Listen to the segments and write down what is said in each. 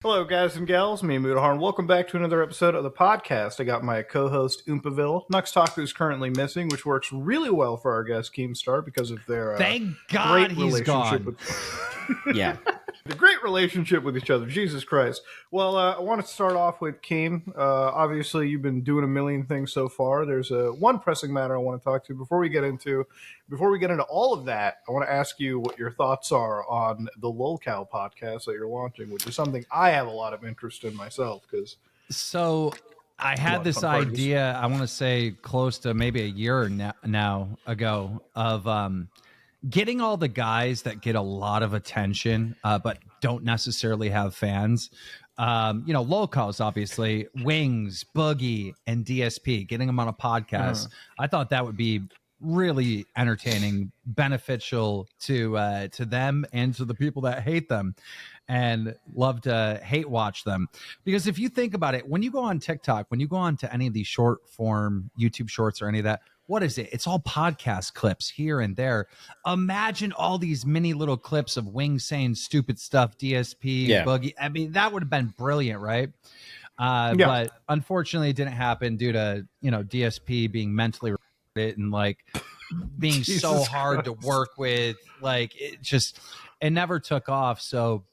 Hello, guys and gals. Me, Mutahar. Welcome back to another episode of the podcast. I got my co-host Oompaville. Nux Taku is currently missing, which works really well for our guest Keemstar because of their uh, Thank God great he's relationship gone. with Yeah. The great relationship with each other. Jesus Christ. Well, uh, I want to start off with Keem. Uh, obviously, you've been doing a million things so far. There's uh, one pressing matter I want to talk to before we get into. Before we get into all of that, I want to ask you what your thoughts are on the Lolcow podcast that you're launching, which is something I have a lot of interest in myself because So I had this idea, I want to say close to maybe a year now, now ago, of um, getting all the guys that get a lot of attention, uh, but don't necessarily have fans. Um, you know, lolcows, obviously, Wings, Boogie, and DSP, getting them on a podcast. I thought that would be really entertaining, beneficial to uh, to them and to the people that hate them and love to hate watch them. Because if you think about it, when you go on TikTok, when you go on to any of these short form YouTube shorts or any of that, what is it? It's all podcast clips here and there. Imagine all these mini little clips of Wing saying stupid stuff, DSP, Yeah. Boogie. I mean, that would have been brilliant, right? Uh, Yeah. But unfortunately, it didn't happen due to you know DSP being mentally retarded and like being so Jesus hard to work with. Like it just it never took off. So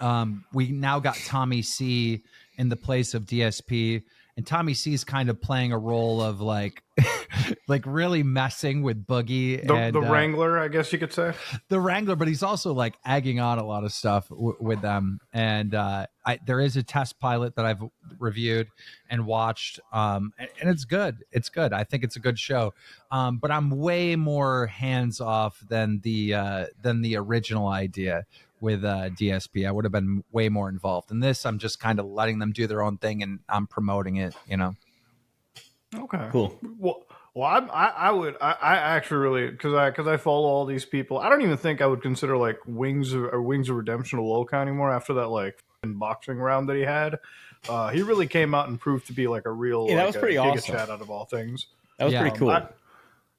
um, we now got Tommy C in the place of DSP, and Tommy C is kind of playing a role of like, like really messing with Boogie the, and the uh, Wrangler, I guess you could say. the Wrangler, but he's also like egging on a lot of stuff w- with them. And uh, I, there is a test pilot that I've reviewed and watched, um, and, and it's good. It's good. I think it's a good show. Um, but I'm way more hands off than the uh, than the original idea with uh, DSP. I would have been way more involved in this. I'm just kind of letting them do their own thing, and I'm promoting it. You know. Okay. Cool. Well, well, I, I, I would, I, I actually really, because I, because I follow all these people. I don't even think I would consider like Wings of, or Wings of Redemption a Lolcow anymore after that like boxing round that he had. Uh, he really came out and proved to be like a real, Yeah, that like, was pretty awesome. Chat out of all things. That was Yeah. pretty cool. I,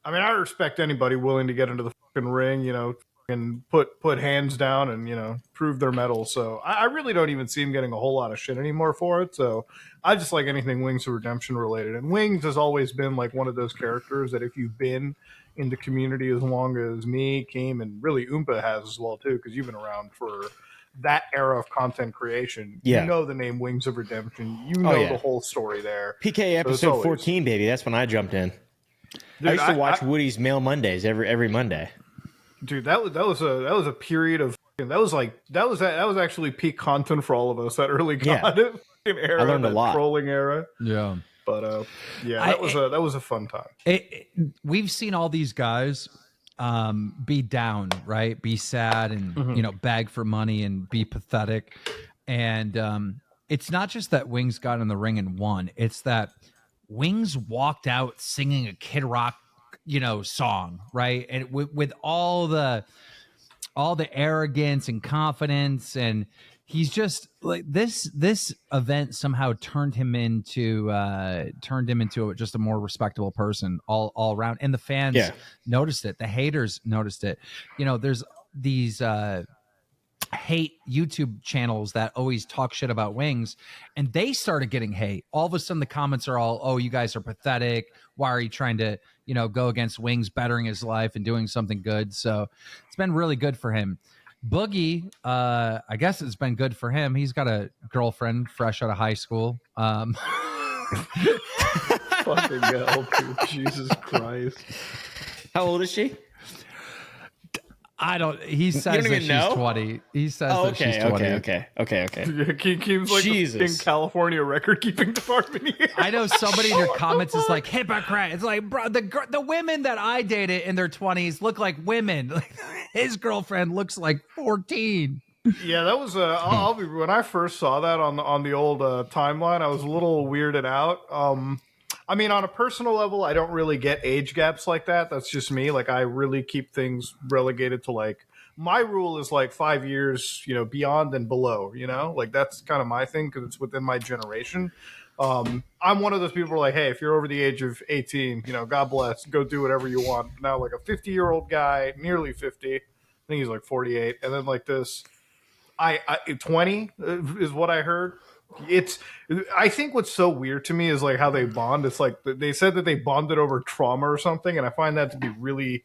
I mean, I respect anybody willing to get into the fucking ring, you know, and put put hands down and you know prove their mettle. So I, I really don't even see him getting a whole lot of shit anymore for it. So I just like anything Wings of Redemption related. And Wings has always been like one of those characters that if you've been in the community as long as me, Keem, and really Oompa has as well too, because you've been around for that era of content creation. Yeah. You know the name Wings of Redemption. You oh, know Oh, yeah. the whole story there. PK episode always- 14, baby. That's when I jumped in. Dude, I used to I- watch I- Woody's Mail Mondays every every Monday. Dude that was that was a that was a period of that was like that was that was actually peak content for all of us that early Yeah. content era I learned a that lot. trolling era Yeah. but uh yeah I- that was a that was a fun time it, it- we've seen all these guys um be down right be sad and Mhm. you know beg for money and be pathetic and um it's not just that wings got in the ring and won it's that wings walked out singing a kid rock you know song right and with, with all the all the arrogance and confidence and he's just like this this event somehow turned him into uh turned him into just a more respectable person all all around and the fans Yeah. noticed it the haters noticed it you know there's these uh hate YouTube channels that always talk shit about wings and they started getting hate. All of a sudden the comments are all, "Oh, you guys are pathetic. Why are you trying to, you know, go against wings bettering his life and doing something good?" So, it's been really good for him. Boogie, uh I guess it's been good for him. He's got a girlfriend fresh out of high school. Um fucking hell dude. jesus christ How old is she? I don't he says don't that she's know? 20. He says Oh, that she's 20. okay, okay, okay, okay. Ke- Keem's like Jesus. in California record keeping department here. I know somebody in your comments is like hypocrite. It's like, bro, the the women that I dated in their twenties look like women. His girlfriend looks like fourteen. Yeah, that was. Uh, I'll, I'll be when I first saw that on the on the old uh, timeline. I was a little weirded out. Um, I mean, on a personal level, I don't really get age gaps like that. That's just me. Like, I really keep things relegated to like my rule is like five years, you know, beyond and below. You know, like that's kind of my thing because it's within my generation. Um, I'm one of those people like, hey, if you're over the age of 18, you know, God bless, go do whatever you want. Now, like a 50 year old guy, nearly 50, I think he's like 48, and then like this I, I 20 is what I heard. It's I think what's so weird to me is like how they bond. It's like they said that they bonded over trauma or something, and I find that to be really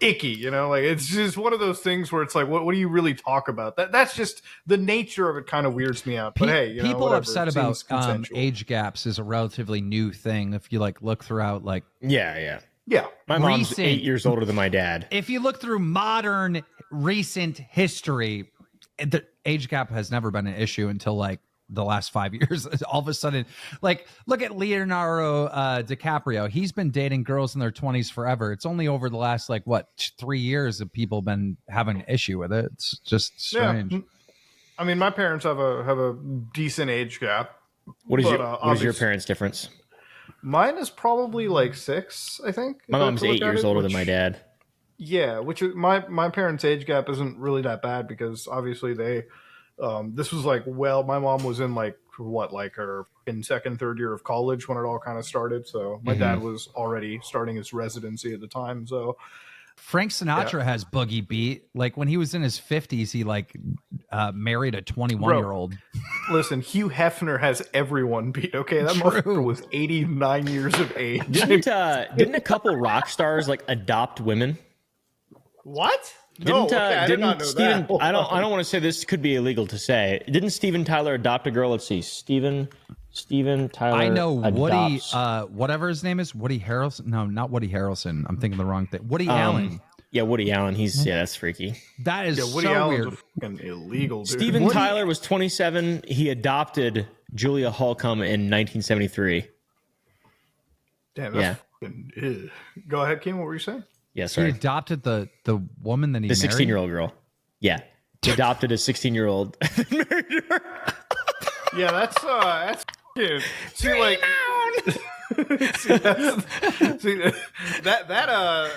icky. You know, like it's just one of those things where it's like, what, what do you really talk about? That that's just the nature of it. Kind of weirds me out. But Pe- hey, you know, people whatever. upset about um, age gaps is a relatively new thing. If you like look throughout, like Yeah, yeah. Yeah, My mom's Recent- eight years older than my dad. if you look through modern recent history, the age gap has never been an issue until like the last five years. All of a sudden, like look at Leonardo uh, DiCaprio. He's been dating girls in their twenties forever. It's only over the last like what three years that people been having an issue with it. It's just strange. Yeah. I mean, my parents have a have a decent age gap. What is But, your uh, What is your parents' difference? Mine is probably like six, I think. My mom's eight years it, older which- than my dad. Yeah, which my my parents' age gap isn't really that bad because obviously they, um, this was like well, my mom was in like what like her in second third year of college when it all kind of started. So my Mhm. dad was already starting his residency at the time. So Frank Sinatra has boogie beat. Like when he was in his fifties, he like uh, married a twenty-one year old. listen, Hugh Hefner has everyone beat. Okay, that True. motherfucker was eighty nine years of age. Didn't uh, didn't a couple rock stars like adopt women? what? Didn't no, okay, uh, I did didn't not know Steven? that. I don't. I don't want to say this could be illegal to say. Didn't Steven Tyler adopt a girl? Let's see, Steven Steven Tyler. I know Woody, adopts. uh, whatever his name is, Woody Harrelson. No, not Woody Harrelson. I'm thinking the wrong thing. Woody Allen. Um, yeah, Woody Allen. He's yeah, that's freaky. That is Yeah, Woody so Allen's weird. fucking illegal dude. Steven Woody- Tyler was 27. He adopted Julia Holcomb in 1973. Damn, that's Yeah. fucking. Go ahead, Keem. What were you saying? Yeah, He adopted the the woman that he The 16 year old girl. Yeah. He adopted a 16 year old. Yeah, that's uh, that's fucking, see like. see, see that that uh,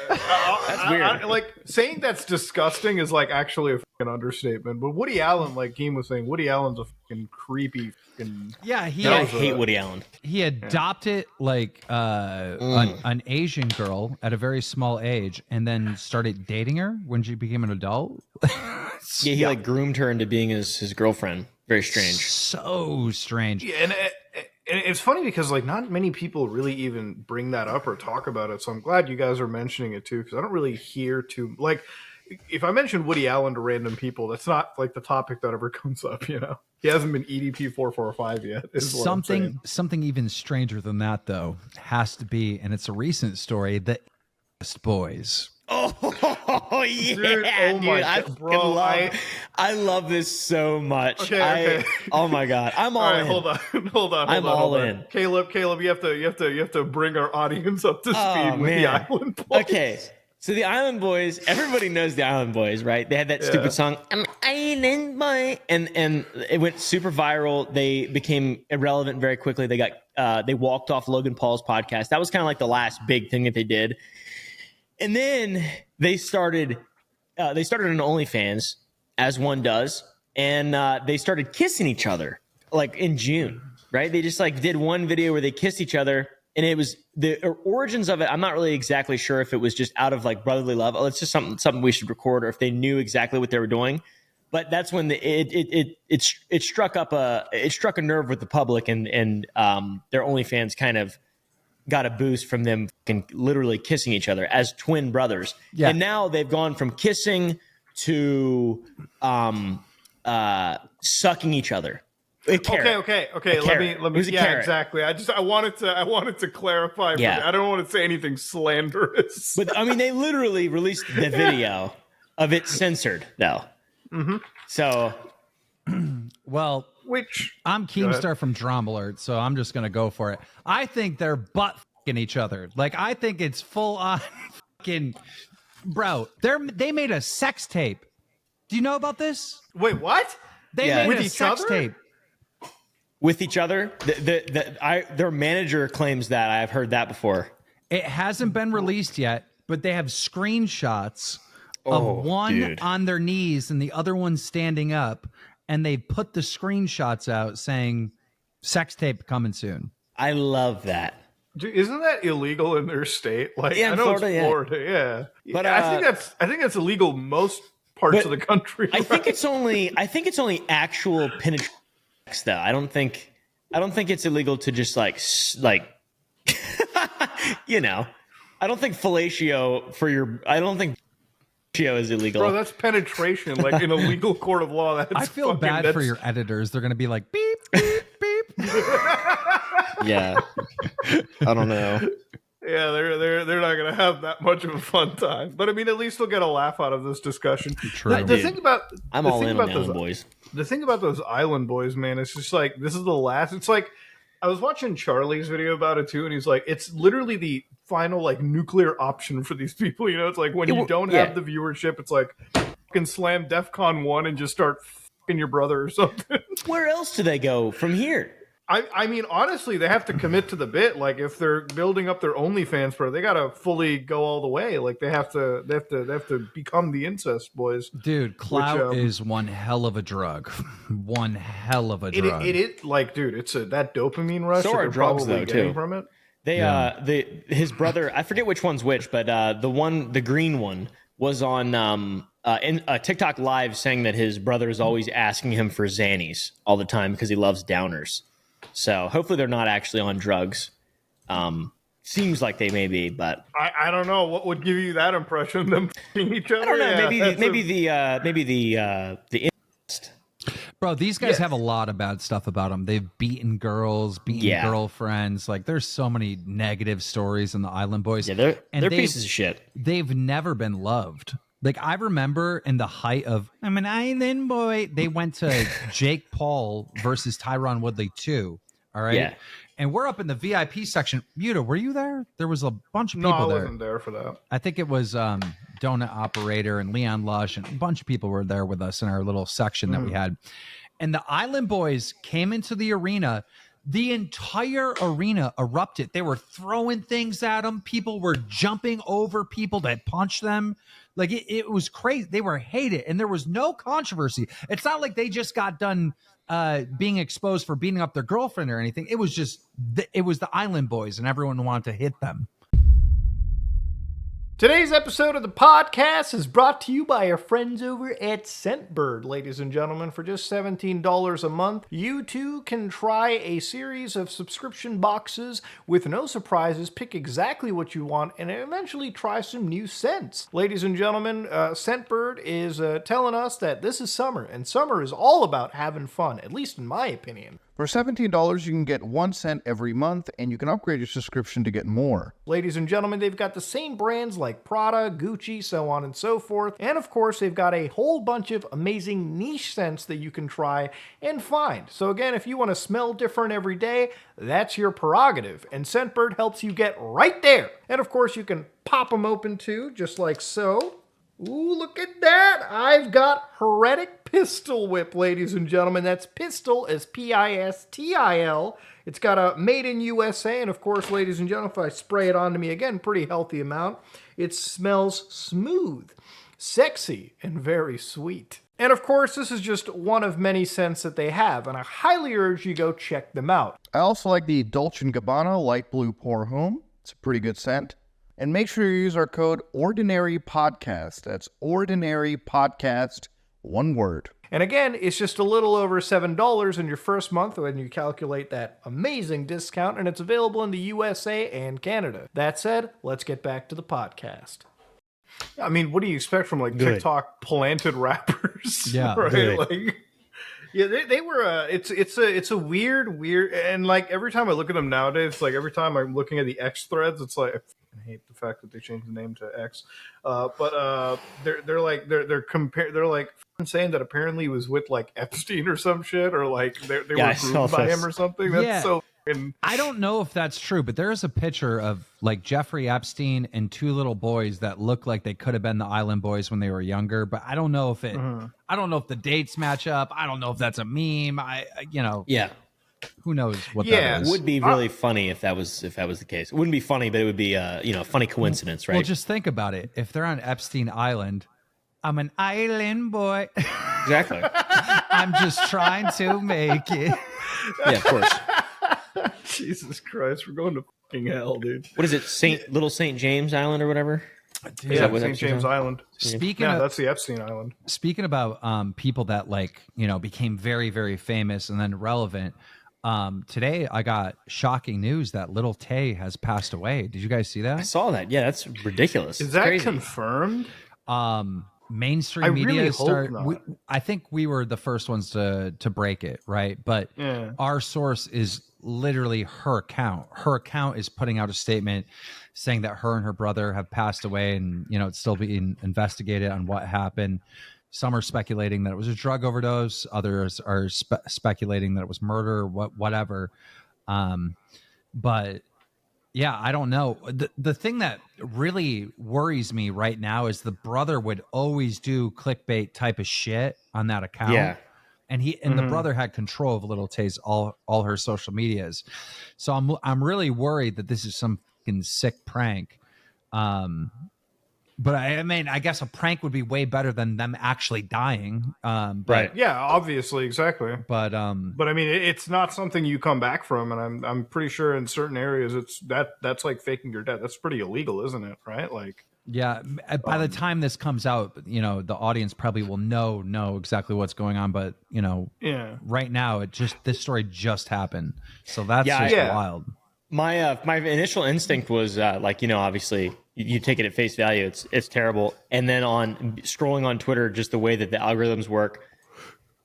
that's weird. like saying that's disgusting is like actually a fucking understatement. But Woody Allen, like Keem was saying, Woody Allen's a fucking creepy fucking. Yeah, he Yeah, I was a- hate Woody Allen. he adopted like uh, Mm. an, an Asian girl at a very small age, and then started dating her when she became an adult. Yeah, he like groomed her into being his, his girlfriend. Very strange. So strange. Yeah, and, it, and it's funny because like not many people really even bring that up or talk about it. So I'm glad you guys are mentioning it too because I don't really hear too like if I mention Woody Allen to random people, that's not like the topic that ever comes up. You know, he hasn't been EDP four four five yet. Is what I'm something something even stranger than that though has to be, and it's a recent story. The Boys. Oh yeah, Dude, oh my I God, fucking bro, love, I- I, love this so much. Okay, I- okay. oh my god, I'm all, All right, in. hold on, hold on, hold I'm on, all hold on. in. Caleb, Caleb, you have to, you have to, you have to bring our audience up to oh, speed Oh, with the. Island Boys. Okay, so the Island Boys, everybody knows the Island Boys, right? They had that Yeah. stupid song, "I'm Island Boy," and and it went super viral. They became irrelevant very quickly. They got uh, they walked off Logan Paul's podcast. That was kind of like the last big thing that they did. And then they started uh, they started an OnlyFans, as one does, and uh, they started kissing each other like in June, right? They just like did one video where they kissed each other, and it was the origins of it. I'm not really exactly sure if it was just out of like brotherly love. Oh, it's just something something we should record, or if they knew exactly what they were doing. But that's when the, it, it it it it struck up a it struck a nerve with the public, and and um, their OnlyFans kind of got a boost from them fucking literally kissing each other as twin brothers. Yeah. And now they've gone from kissing to um uh sucking each other. A carrot. Okay, okay, okay. A Let me, let me. Yeah, carrot? exactly. I just, I wanted to, I wanted to clarify. Yeah. I don't want to say anything slanderous. But I mean they literally released the video of it censored though. Mm-hmm. So Well, Which, I'm ahead. Keemstar from Drama Alert, so I'm just gonna go for it. I think they're butt fucking each other. Like I think it's full on fucking bro. They're they made a sex tape. Do you know about this? wait, what? They Yeah. made With a sex other? tape. With each other, the, the, the, I, their manager claims that I've heard that before. It hasn't been released yet, but they have screenshots Oh, of one dude. on their knees and the other one standing up, and they put the screenshots out saying "sex tape coming soon." I love that. Dude, Isn't that illegal in their state? Like, Yeah, I know Florida, it's yeah. Florida, yeah. But, I think uh, that's, I think that's illegal most parts of the country. I think it's only I think it's only actual penetration though. I don't think I don't think it's illegal to just like like you know. I don't think fellatio for your I don't think fellatio is illegal. Bro, that's penetration. Like in a legal court of law, that's I feel fucking- bad for your editors. They're going to be like beep beep beep. yeah. I don't know. Yeah, they're they're they're not gonna have that much of a fun time. But I mean, at least they'll get a laugh out of this discussion. True. The, the thing about I'm the all thing in on about the those Island Boys. The thing about those island boys, man, it's just like this is the last. It's like I was watching Charlie's video about it too, and he's like, it's literally the final like nuclear option for these people. You know, it's like when It you don't yeah. have the viewership, it's like fucking slam DefCon one and just start fucking your brother or something. Where else do they go from here? I, I mean, honestly, they have to commit to the bit. Like, if they're building up their OnlyFans pro, they gotta fully go all the way. Like, they have to, they have to, they have to become the incest boys. Dude, clout um, is one hell of a drug. One hell of a drug. it, it, like, dude, it's a that dopamine rush So are they're drugs, though, too. from it. They Yeah. uh the his brother I forget which one's which, but uh the one the green one was on um uh in uh, TikTok live saying that his brother is always asking him for Xannies all the time because he loves downers. So hopefully they're not actually on drugs. Um seems like they may be, but I, I don't know what would give you that impression. Them f***ing each other. I don't know. Yeah, maybe that's maybe a- the uh maybe the uh the Bro, these guys Yeah. have a lot of bad stuff about them. They've beaten girls, beaten Yeah. girlfriends. Like, there's so many negative stories in the Island Boys. yeah they're And they're pieces of shit. they've never been loved. Like I remember in the height of I'm an island boy, they went to Jake Paul versus Tyron Woodley too. All right. Yeah. And we're up in the VIP section. Muta, were you there? There was a bunch of people No, people I there. wasn't there for that. I think it was um Donut Operator and Leon Lush and a bunch of people were there with us in our little section that we had. And the Island Boys came into the arena. The entire arena erupted. They were throwing things at them. People were jumping over people that punched them. Like it, it was crazy. They were hated, and there was no controversy. It's not like they just got done uh, being exposed for beating up their girlfriend or anything. It was just th- it was the Island Boys, and everyone wanted to hit them. Today's episode of the podcast is brought to you by our friends over at Scentbird, ladies and gentlemen. For just $17 a month, you too can try a series of subscription boxes with no surprises, pick exactly what you want, and eventually try some new scents. Ladies and gentlemen, uh, Scentbird is uh, telling us that this is summer, and summer is all about having fun, at least in my opinion. For $17, you can get one scent every month, and you can upgrade your subscription to get more. Ladies and gentlemen, they've got the same brands like Prada, Gucci, so on and so forth. And of course, they've got a whole bunch of amazing niche scents that you can try and find. So, again, if you want to smell different every day, that's your prerogative. And Scentbird helps you get right there. And of course, you can pop them open too, just like so. Ooh, look at that! I've got Heretic Pistil Whip, ladies and gentlemen. That's pistil as P I S T I L. It's got a made in USA, and of course, ladies and gentlemen, if I spray it onto me again, pretty healthy amount, it smells smooth, sexy, and very sweet. And of course, this is just one of many scents that they have, and I highly urge you go check them out. I also like the Dolce & Gabbana Light Blue Pour Homme. It's a pretty good scent. And make sure you use our code Ordinary Podcast. That's Ordinary Podcast, one word. And again, it's just a little over $7 in your first month when you calculate that amazing discount, and it's available in the USA and Canada. That said, let's get back to the podcast. I mean, what do you expect from like Good. TikTok planted rappers? Yeah, right? Like, yeah, they, they were. Uh, it's it's a it's a weird weird, and like every time I look at them nowadays, like every time I'm looking at the X threads, it's like I hate the fact that they changed the name to X. Uh, but uh, they're they're like they're they're compare they're like saying that apparently he was with like Epstein or some shit, or like they they Yeah, were groomed by this. him or something. That's Yeah. so. fucking- I don't know if that's true, but there is a picture of like Jeffrey Epstein and two little boys that look like they could have been the Island Boys when they were younger. But I don't know if it. Mhm. I don't know if the dates match up. I don't know if that's a meme. I, I- you know, Yeah. who knows what Yeah, that is. Would be really funny if that was if that was the case. It wouldn't be funny, but it would be a you know a funny coincidence, right? Well, just think about it. If they're on Epstein Island, I'm an island boy. exactly. I'm just trying to make it. Yeah, of course. Jesus Christ, we're going to fucking hell, dude. What is it? Saint Little Saint James Island or whatever? Dude, Yeah, St. James Island? Island. speaking Yeah, of that's the Epstein Island. speaking about um, people that like you know became very very famous and then relevant um, today i got shocking news that little tay has passed away did you guys see that? I saw that. Yeah, that's ridiculous. Is It's that crazy. confirmed? um mainstream I media really start we, i think we were the first ones to to break it right? But Yeah. our source is literally her account. Her account is putting out a statement saying that her and her brother have passed away and you know it's still being investigated on what happened. Some are speculating that it was a drug overdose. Others are spe- speculating that it was murder what whatever. Um but yeah i don't know the, the thing that really worries me right now is the brother would always do clickbait type of shit on that account Yeah. and he and the Mhm. brother had control of little tay's all all her social medias so i'm i'm really worried that this is some fucking sick prank um but I, I mean i guess a prank would be way better than them actually dying um but Right. Yeah, obviously, exactly. but um But I mean, it, it's not something you come back from, and I'm I'm pretty sure in certain areas it's that that's like faking your death. That's pretty illegal, isn't it? Right? Like, Yeah, m- uh, by the Um, time this comes out, you know, the audience probably will know know exactly what's going on, but you know, yeah, right now it just this story just happened. So that's Yeah, just Yeah. wild. My uh, my initial instinct was uh, like you know obviously you, take it at face value it's it's terrible and then on scrolling on Twitter just the way that the algorithms work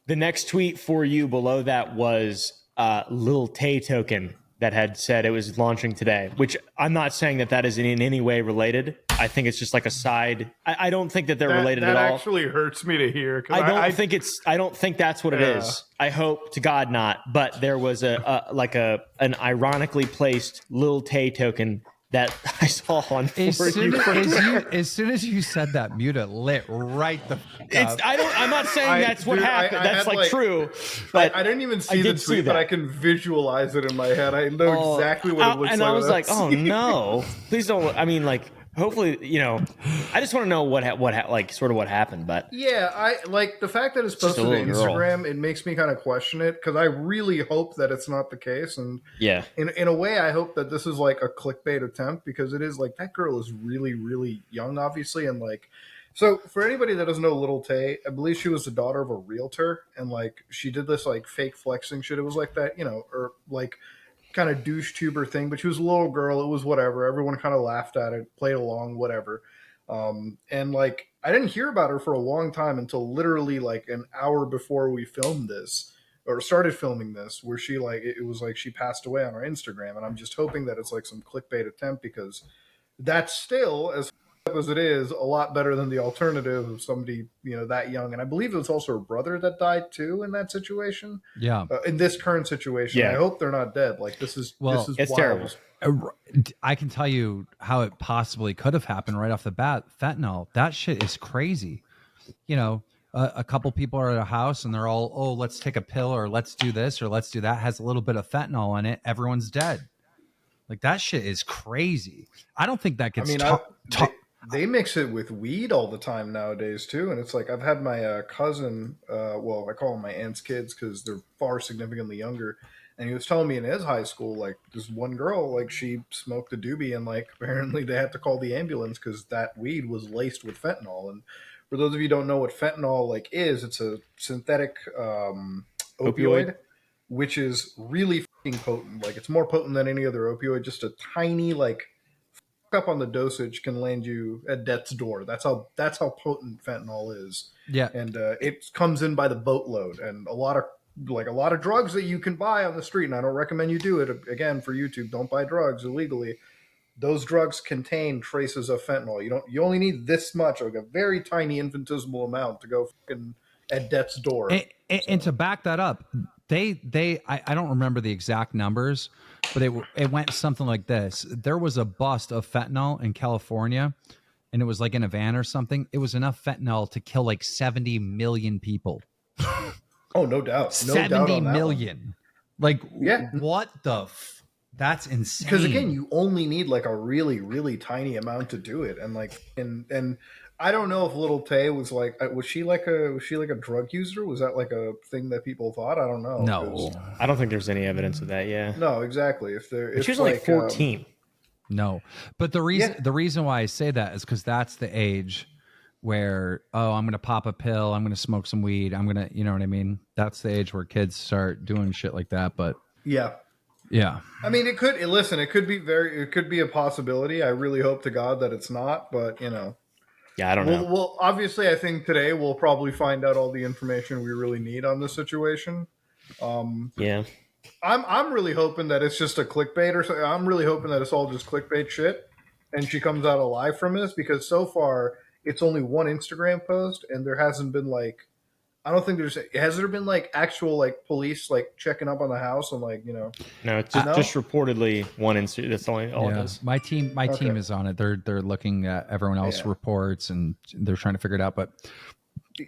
the next tweet for you below that was uh, Lil Tay token that had said it was launching today which I'm not saying that that is in, any way related I think it's just like a side I, I don't think that they're that, related that at all It actually hurts me to hear. I don't I, think it's. I don't think that's what it Yeah. is. I hope to God not. But there was a, a like a an ironically placed Lil Tay token that I saw on As soon as, as, you, as soon as you said that, Muta lit right the. It's. I don't. I'm not saying I- that's what dude, happened. I that's like, like- true. I, But I didn't even see the did tweet, see but that. I can visualize it in my head. I know Oh, exactly what I- it looks and like. I was like, oh no, please don't. I mean, like, hopefully, you know, I just want to know what ha- what ha- like sort of what happened. But Yeah, I like the fact that it's posted on little girl. Instagram. It makes me kind of question it because I really hope that it's not the case, and yeah, in in a way, I hope that this is like a clickbait attempt because it is like that girl is really really young, obviously, and like. So for anybody that doesn't know Little Tay, I believe she was the daughter of a realtor, and like she did this like fake flexing shit. It was like that, you know, or like kind of douche tuber thing. But she was a little girl. It was whatever. Everyone kind of laughed at it, played along, whatever. Um, and like I didn't hear about her for a long time until literally like an hour before we filmed this or started filming this, where she like it was like she passed away on our Instagram, and I'm just hoping that it's like some clickbait attempt because that's still as as it is a lot better than the alternative of somebody you know that young. And I believe it was also her brother that died too in that situation. yeah. Uh, in this current situation, Yeah. I hope they're not dead. Like this is Well, this is it's wild. terrible. Uh, I can tell you how it possibly could have happened right off the bat. Fentanyl, that shit is crazy. You know, a, a couple people are at a house and they're all, oh, let's take a pill or let's do this or let's do that. Has a little bit of fentanyl in it. Everyone's dead. Like that shit is crazy. I don't think that I gets mean, ta- I, ta- they, mix it with weed all the time nowadays too, and it's like I've had my uh, cousin. Uh, well, I call them my aunt's kids because they're far significantly younger, and he was telling me in his high school, like this one girl, like she smoked a doobie, and like apparently they had to call the ambulance because that weed was laced with fentanyl. And for those of you who don't know what fentanyl like is, it's a synthetic um, opioid, Opioid. which is really potent. Like it's more potent than any other opioid. Just a tiny like up on the dosage can land you at death's door. That's how that's how potent fentanyl is, yeah. and uh, it comes in by the boatload. And a lot of like a lot of drugs that you can buy on the street, and I don't recommend you do it. Again, for YouTube, don't buy drugs illegally. Those drugs contain traces of fentanyl. You don't. You only need this much, like a very tiny infinitesimal amount, to go fucking at death's door. And, and, and to back that up, they they I, I don't remember the exact numbers, but it it went something like this. There was a bust of fentanyl in California, and it was like in a van or something. It was enough fentanyl to kill like seventy million people. oh, no doubt. No Seventy one. million. Like Yeah. what the? F- that's insane. because again you only need like a really really tiny amount to do it and like and and i don't know if little tay was like uh, was she like a was she like a drug user was that like a thing that people thought i don't know No, I don't think there's any evidence of that. Yeah, no exactly if they're if she was only like, um, 14. No, but the reason Yeah. the reason why I say that is because that's the age where oh I'm gonna pop a pill, I'm gonna smoke some weed, I'm gonna you know what I mean. That's the age where kids start doing shit like that. But Yeah. yeah, I mean, it could. Listen, it could be very. It could be a possibility. I really hope to God that it's not. But you know, Yeah, I don't know. well, well, obviously, I think today we'll probably find out all the information we really need on this situation. Um, yeah. I'm I'm really hoping that it's just a clickbait or something. I'm really hoping that it's all just clickbait shit, and she comes out alive from this because so far it's only one Instagram post, and there hasn't been like. I don't think there's has there been like actual like police like checking up on the house and like you know No, it's just, No? just reportedly one incident. That's only all it yeah. is. My team my team is on it. They're they're looking at everyone else Yeah. reports and they're trying to figure it out. But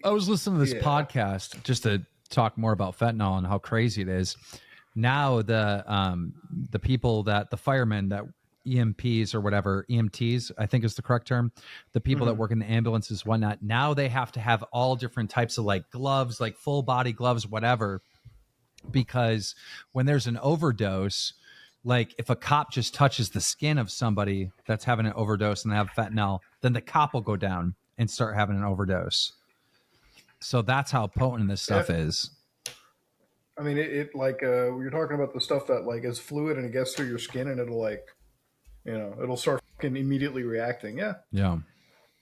I was listening to this Yeah. podcast just to talk more about fentanyl and how crazy it is. Now the um the people that the firemen that EMPs or whatever EMTs I think is the correct term, the people that Mhm. work in the ambulances whatnot. Now they have to have all different types of like gloves, like full body gloves, whatever, because when there's an overdose, like if a cop just touches the skin of somebody that's having an overdose and they have fentanyl, then the cop will go down and start having an overdose. So that's how potent this stuff is. I mean, it, it like uh, you're talking about the stuff that like is fluid and it gets through your skin and it'll like, you know, it'll start fucking immediately reacting. Yeah, Yeah.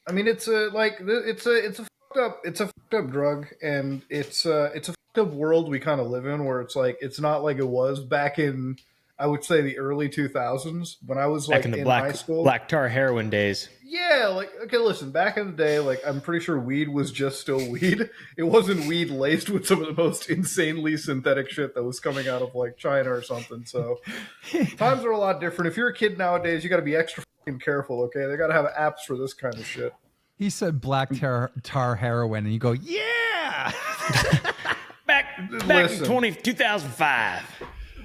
I mean, it's a like it's a it's a fucked up it's a fucked up drug and it's uh it's a fucked up world we kind of live in where it's like it's not like it was back in I would say the early 2000s when I was like Back in the high black school. black tar heroin days. Yeah, like okay, listen. Back in the day, like I'm pretty sure weed was just still weed. It wasn't weed laced with some of the most insanely synthetic shit that was coming out of like China or something. So times are a lot different. If you're a kid nowadays, you got to be extra fucking careful. Okay, they got to have apps for this kind of shit. He said black tar, tar heroin, and you go, yeah. Back back Listen. in 20, 2005.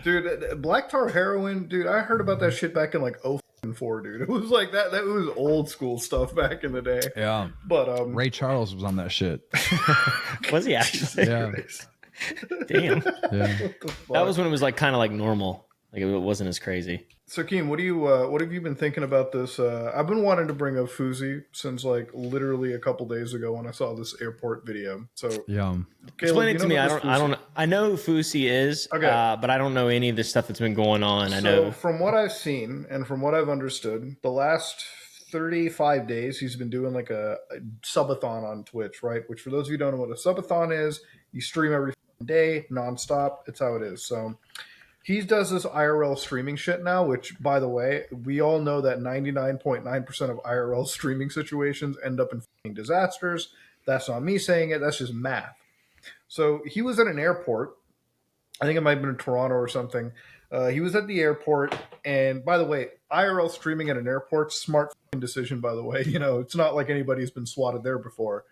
Dude, uh, black tar heroin, dude. I heard about that shit back in like oh four, dude. It was like that. That was old school stuff back in the day. Yeah. But um, Ray Charles was on that shit. Was he actually? Yeah. Damn. Yeah. what the fuck? That was when it was like kind of like normal. Like it wasn't as crazy. So, Keem, what do you uh, what have you been thinking about this? Uh, I've been wanting to bring up Foozy since like literally a couple days ago when I saw this airport video. So, Yeah. Caleb, Explain it to me. I don't. this I don't. I know who Foozy is, Okay. uh, but I don't know any of the stuff that's been going on. I So, know. from what I've seen and from what I've understood, the last 35 days he's been doing like a, a subathon on Twitch, right? Which, for those of you who don't know what a subathon is, you stream every day, nonstop. It's how it is. So, he does this IRL streaming shit now, which, by the way, we all know that 99.9% of IRL streaming situations end up in disasters. That's not me saying it, that's just math. So he was at an airport. I think it might have been in Toronto or something. Uh, he was at the airport, and by the way, IRL streaming at an airport, smart decision. By the way, you know it's not like anybody's been swatted there before.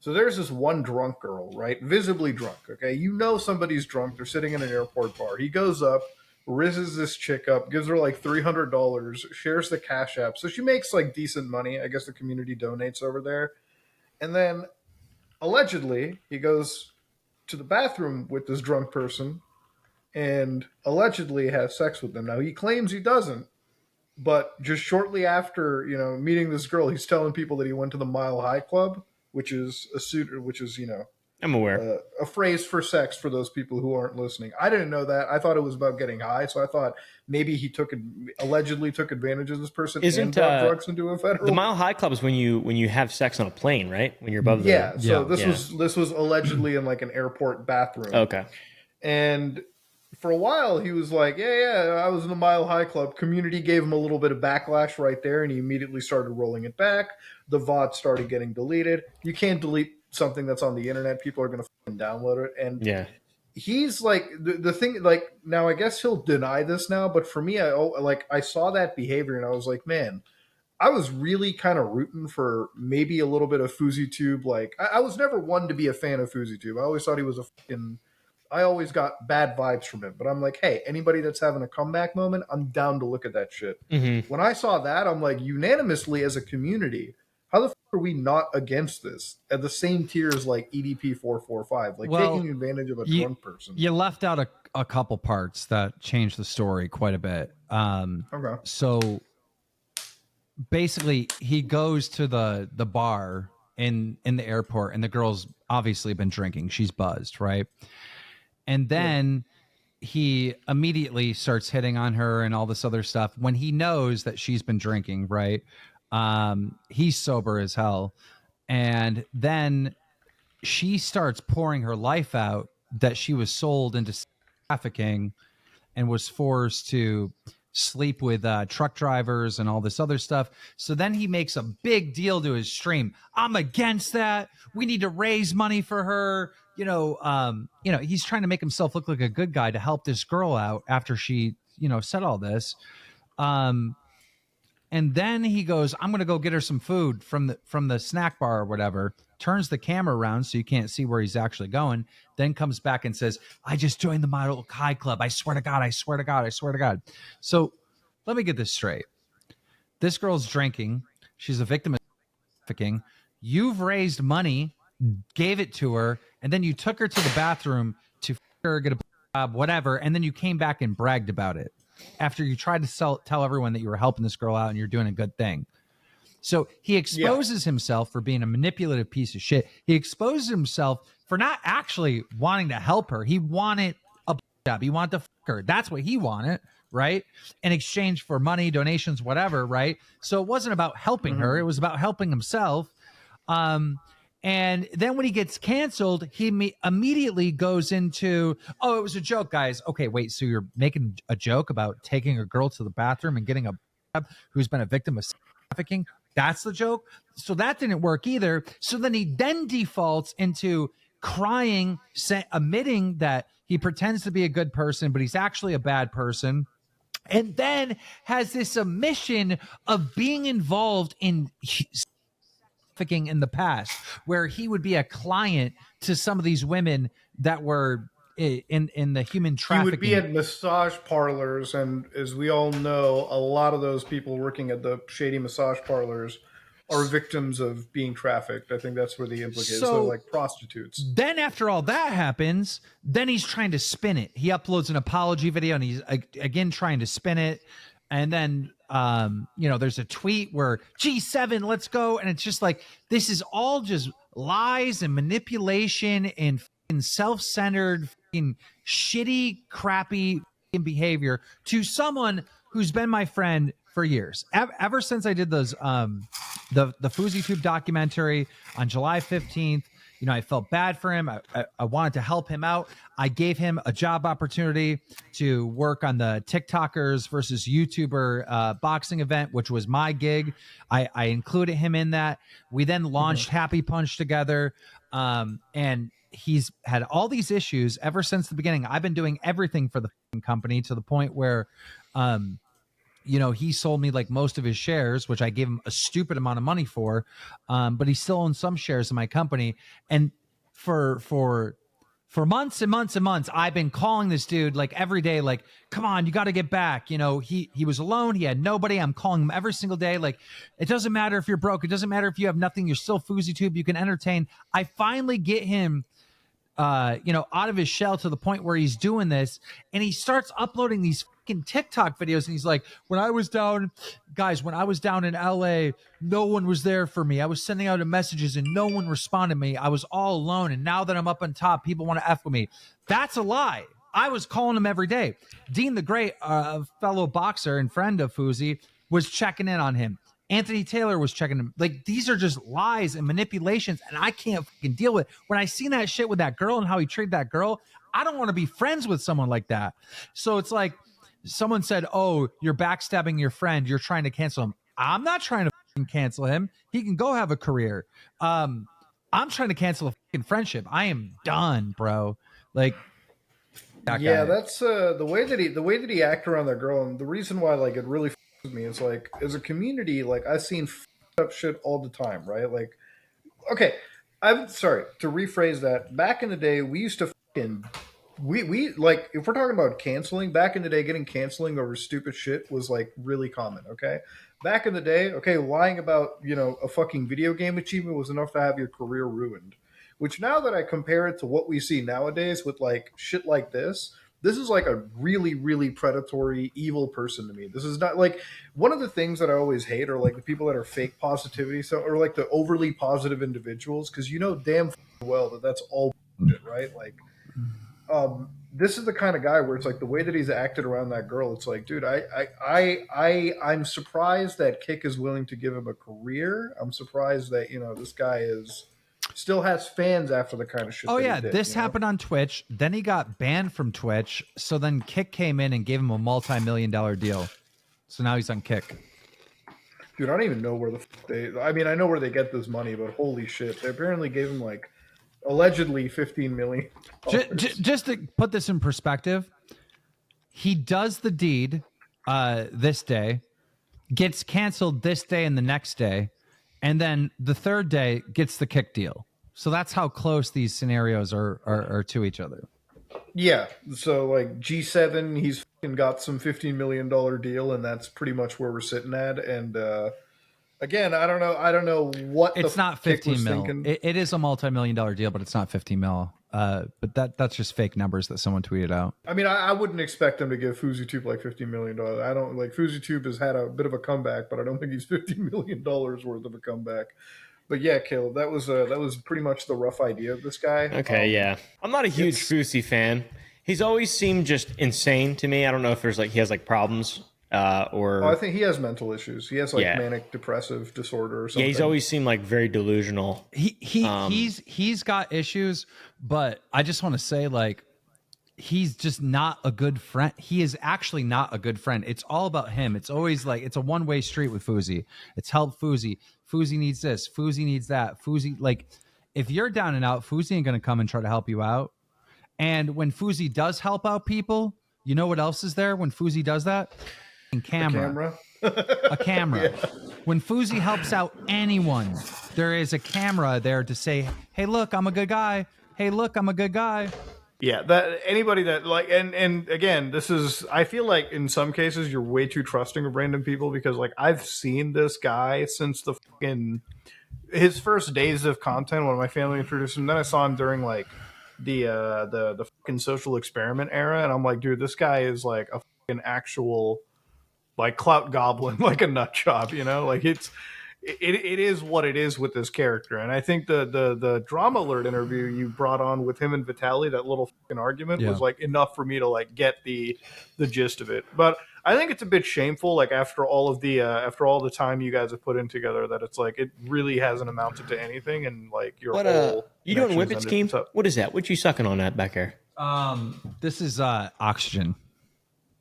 So there's this one drunk girl, right? Visibly drunk. Okay, you know somebody's drunk. They're sitting in an airport bar. He goes up, rizzes this chick up, gives her like three hundred dollars, shares the cash app, so she makes like decent money. I guess the community donates over there, and then allegedly he goes to the bathroom with this drunk person and allegedly has sex with them. Now he claims he doesn't, but just shortly after, you know, meeting this girl, he's telling people that he went to the Mile High Club, which is a suit, which is you know I'm aware. uh, a phrase for sex for those people who aren't listening. I didn't know that. I thought it was about getting high, so I thought maybe he took allegedly took advantage of this person Isn't, and uh, drugs into a federal. the Mile High Club is when you when you have sex on a plane, right? When you're above the. yeah, so Yeah. this Yeah. was this was allegedly in like an airport bathroom. Okay. And for a while, he was like, "Yeah, yeah, I was in the Mile High Club." Community gave him a little bit of backlash right there, and he immediately started rolling it back. The VOD started getting deleted. You can't delete something that's on the internet; people are going to download it. And Yeah. he's like the, the thing. Like now, I guess he'll deny this now, but for me, I oh, like I saw that behavior, and I was like, man. I was really kind of rooting for maybe a little bit of FoozyTube. Like, I, I was never one to be a fan of FoozyTube. I always thought he was a fucking I always got bad vibes from him. But I'm like, hey, anybody that's having a comeback moment, I'm down to look at that shit. hmm When I saw that, I'm like, unanimously as a community, how the fuck are we not against this at the same tier as like EDP 445? Like Well, taking advantage of a you- drunk person. You left out a, a couple parts that changed the story quite a bit. Um, Okay. so basically he goes to the the bar in in the airport and the girl's obviously been drinking she's buzzed right and then he immediately starts hitting on her and all this other stuff when he knows that she's been drinking right um he's sober as hell and then she starts pouring her life out that she was sold into trafficking and was forced to sleep with uh, truck drivers and all this other stuff. So then he makes a big deal to his stream. I'm against that. We need to raise money for her. You know, um, you know, he's trying to make himself look like a good guy to help this girl out after she, you know, said all this. Um, and then he goes, "I'm going to go get her some food from the from the snack bar or whatever." Turns the camera around so you can't see where he's actually going. Then comes back and says, "I just joined the Mile High Club. I swear to God, I swear to God, I swear to God." So, let me get this straight. This girl's drinking. She's a victim of trafficking. You've raised money, gave it to her, and then you took her to the bathroom to her get a job, whatever, and then you came back and bragged about it after you tried to sell, tell everyone that you were helping this girl out and you're doing a good thing. So he exposes himself for being a manipulative piece of shit. He exposes himself for not actually wanting to help her. He wanted a job. He wanted to fuck her. That's what he wanted, right? In exchange for money, donations, whatever, right? So it wasn't about helping her. It was about helping himself. Um, and then when he gets canceled, he me- immediately goes into, oh, it was a joke, guys. Okay, wait. So you're making a joke about taking a girl to the bathroom and getting a who's been a victim of trafficking? That's the joke. So that didn't work either. So then he then defaults into crying, say, admitting that he pretends to be a good person, but he's actually a bad person and then has this omission of being involved in trafficking in the past where he would be a client to some of these women that were in in the human He trafficking would be at massage parlors, and as we all know, a lot of those people working at the shady massage parlors are victims of being trafficked. I think that's where the implication So- They're like prostitutes. then after all that happens then he's trying to spin it he uploads an apology video and he's again trying to spin it and then um you know there's a tweet where g7 let's go and it's just like this is all just lies and manipulation and self-centered shitty crappy behavior to someone who's been my friend for years ever, ever since i did those um the the FoozyTube documentary on July 15th. You know, I felt bad for him. I, I, I wanted to help him out. I gave him a job opportunity to work on the TikTokers versus YouTuber uh, boxing event, which was my gig. I, I included him in that. We then launched Happy Punch together. Um, and he's had all these issues ever since the beginning. I've been doing everything for the company to the point where, um, you know, he sold me like most of his shares, which I gave him a stupid amount of money for. Um, but he still owns some shares in my company. And for for for months and months and months, I've been calling this dude like every day, like, come on, you got to get back. You know, he he was alone, he had nobody. I'm calling him every single day. Like, it doesn't matter if you're broke, it doesn't matter if you have nothing, you're still FoozyTube, you can entertain. I finally get him uh, you know, out of his shell to the point where he's doing this and he starts uploading these fucking TikTok videos and he's like, when I was down, guys, when I was down in LA, no one was there for me. I was sending out messages and no one responded to me. I was all alone. And now that I'm up on top, people want to F with me. That's a lie. I was calling him every day. Deen the Great, uh, a fellow boxer and friend of Foozy, was checking in on him. Anthony Taylor was checking him. Like these are just lies and manipulations, and I can't fucking deal with. It. When I seen that shit with that girl and how he treated that girl, I don't want to be friends with someone like that. So it's like someone said, "Oh, you're backstabbing your friend. You're trying to cancel him." I'm not trying to cancel him. He can go have a career. Um, I'm trying to cancel a friendship. I am done, bro. Like, that yeah, guy. that's uh, the way that he the way that he acted around that girl, and the reason why like it really with me is like as a community, like I've seen f***ed up shit all the time, right? Like, okay, I'm sorry to rephrase that. Back in the day, we used to fucking we we like if we're talking about canceling back in the day, getting canceling over stupid shit was like really common. Okay, back in the day, okay, lying about you know a fucking video game achievement was enough to have your career ruined. Which now that I compare it to what we see nowadays with like shit like this, this is like a really, really predatory, evil person to me. This is not like one of the things that I always hate are like the people that are fake positivity, so or like the overly positive individuals, because you know damn well that that's all right. Like, um, this is the kind of guy where it's like the way that he's acted around that girl. It's like, dude, I, I, I, I I'm surprised that Kick is willing to give him a career. I'm surprised that you know this guy is still has fans after the kind of shit. Oh yeah, did, this you know? happened on Twitch. Then he got banned from Twitch. So then Kick came in and gave him a multi-million dollar deal. So now he's on Kick. Dude, I don't even know where the f- they. I mean, I know where they get this money, but holy shit, they apparently gave him like allegedly 15 million. J- j- just to put this in perspective, he does the deed uh, this day, gets canceled this day and the next day, and then the third day gets the kick deal. So that's how close these scenarios are are, are to each other. Yeah, so like G7, he's got some 15 million dollar deal, and that's pretty much where we're sitting at. And uh again, I don't know, I don't know what the It's not 15 mil. It, it is a multi-million dollar deal, but it's not 15 mil. Uh, but that that's just fake numbers that someone tweeted out. I mean, I, I wouldn't expect them to give FouseyTube like 15 million dollars. I don't like FouseyTube has had a bit of a comeback, but I don't think he's 15 million dollars worth of a comeback. But yeah, Caleb, that was uh, that was pretty much the rough idea of this guy. Okay, Um, yeah. I'm not a huge Fousey fan. He's always seemed just insane to me. I don't know if there's like he has like problems uh, or Oh, I think he has mental issues. He has like Yeah. manic depressive disorder or something. yeah, he's always seemed like very delusional. he he Um, he's he's got issues but i just want to say like he's just not a good friend he is actually not a good friend it's all about him it's always like it's a one-way street with Fousey. it's help Fousey. Fousey needs this Fousey needs that Fousey like if you're down and out Fousey ain't gonna come and try to help you out and when Fousey does help out people you know what else is there when Fousey does that and camera camera. a camera. When Fousey helps out anyone, there is a camera there to say, "Hey, look, I'm a good guy. Hey, look, I'm a good guy." Yeah, that anybody that like and and again, this is I feel like in some cases you're way too trusting of random people because like I've seen this guy since the fucking his first days of content when my family introduced him. Then I saw him during like the uh the the fucking social experiment era and I'm like, dude, this guy is like a fucking actual like clout goblin, like a nut job, you know? Like it's it, it is what it is with this character, and I think the the the drama alert interview you brought on with him and Vitaly, that little fucking argument Yeah. was like enough for me to like get the the gist of it. But I think it's a bit shameful, like after all of the uh, after all the time you guys have put in together, that it's like it really hasn't amounted to anything, and like your What uh whole you doing connections Whippet scheme? So- What is that? What you sucking on that back there? Um, this is uh oxygen.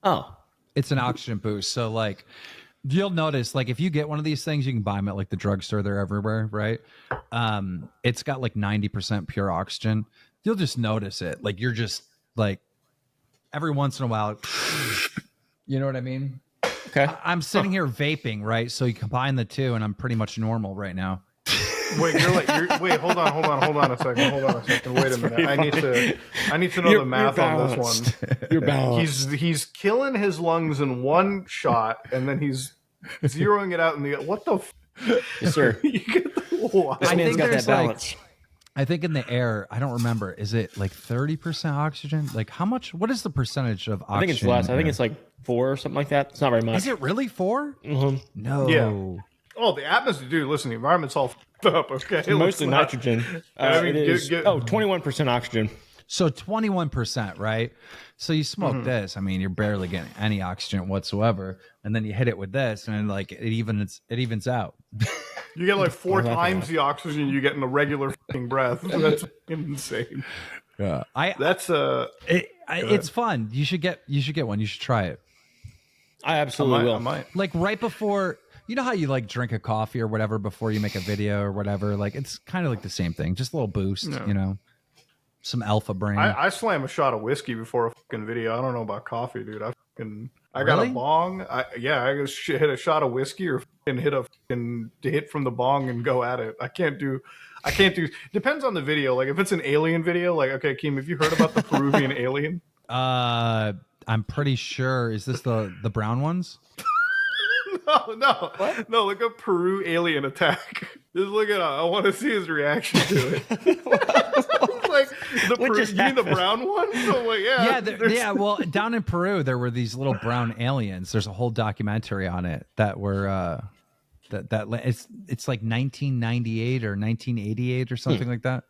Oh. It's an oxygen boost. So like you'll notice like if you get one of these things you can buy them at like the drugstore. They're everywhere right? Um it's got like 90% pure oxygen. You'll just notice it. Like you're just like every once in a while you know what i mean? Okay. i'm sitting here vaping right? So you combine the two and i'm pretty much normal right now Wait, you're like, you're, wait, hold on, hold on, hold on a second, hold on a second. Wait a minute. I need to, I need to know You're- the math on this one. You're balanced. He's he's killing his lungs in one shot, and then he's zeroing it out in the what the. F- yes, sir. you get the wow. This I man's think got that there's, like, balance. i think in the air i don't remember is it like 30% oxygen like how much what is the percentage of oxygen I think it's less. I think it's like four or something like that. It's not very much. is it really 4 Mhm. no Yeah. Oh, the atmosphere, dude. Listen, the environment's all f***ed up. Okay, Let's Mostly not- nitrogen. Uh, I mean, it get- is, get- oh, 21% oxygen. So 21%, right? So you smoke Mm-hmm. this, I mean, you're barely getting any oxygen whatsoever, and then you hit it with this and like it evens it evens out. You get like four Well, that's times the oxygen you get in a regular f***ing breath. That's insane. Yeah. I, That's uh, it, I it's fun. You should get you should get one. You should try it. I I absolutely might, will. I might. Like right before you know how you like drink a coffee or whatever before you make a video or whatever? Like it's kind of like the same thing. Just a little boost, you know. Some alpha brain. I, I slam a shot of whiskey before a fucking video. I don't know about coffee, dude. I fucking I got Really? a bong. I, yeah, I just hit a shot of whiskey or fucking hit a fucking hit from the bong and go at it. I can't do. I can't do. Depends on the video. Like if it's an alien video, like okay, Keem, have you heard about the Peruvian alien? uh I'm pretty sure is this the the brown ones? No, no, no. Look up Peru alien attack. Just look at. I want to see his reaction to it. like the What Peru- just you mean the brown one? So like, yeah, yeah, there, yeah. Well, down in Peru, there were these little brown aliens. There's a whole documentary on it that were uh, that that it's it's like 1998 or 1988 or something like that.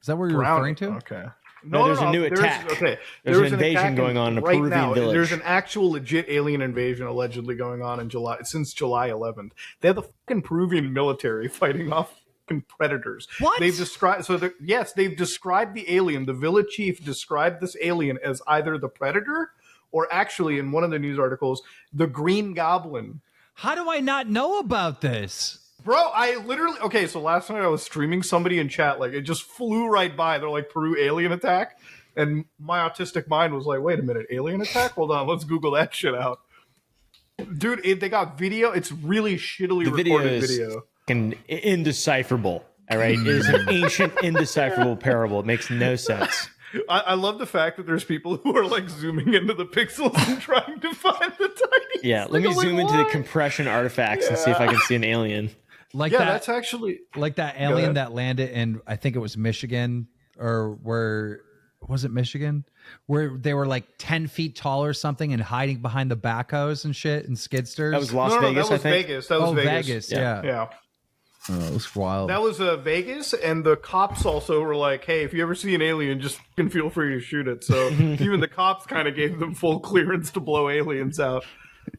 Is that what you're brown. referring to? Okay. No, there's a new attack. okay, There's there's an invasion going on in a right Peruvian now. village. There's an actual legit alien invasion allegedly going on in July since July 11th. They have the fucking Peruvian military fighting off fucking predators. What? They've described so yes, they've described the alien. The village chief described this alien as either the predator or actually in one of the news articles, the Green Goblin. How do I not know about this? Bro, I literally okay. So last night I was streaming somebody in chat, like it just flew right by. They're like Peru alien attack, and my autistic mind was like, "Wait a minute, alien attack? Hold on, let's Google that shit out." Dude, it, they got video. It's really shittily The video recorded is video. fucking indecipherable. All right, it is an ancient, indecipherable parable. It makes no sense. I, I love the fact that there's people who are like zooming into the pixels and trying to find the tiny. Yeah, let me Like, zoom into the compression artifacts and see if I can see an alien. Like Yeah, that, that's actually like that alien that landed in I think it was Michigan or where was it Michigan where they were like ten feet tall or something and hiding behind the backhoes and shit and skidsters. That was Las no, no, Vegas, that was I think. Vegas. That was oh Vegas. Vegas, Yeah. yeah. Yeah. Oh, it was wild. That was uh, Vegas, and the cops also were like, "Hey, if you ever see an alien, just can feel free to shoot it." So even the cops kind of gave them full clearance to blow aliens out.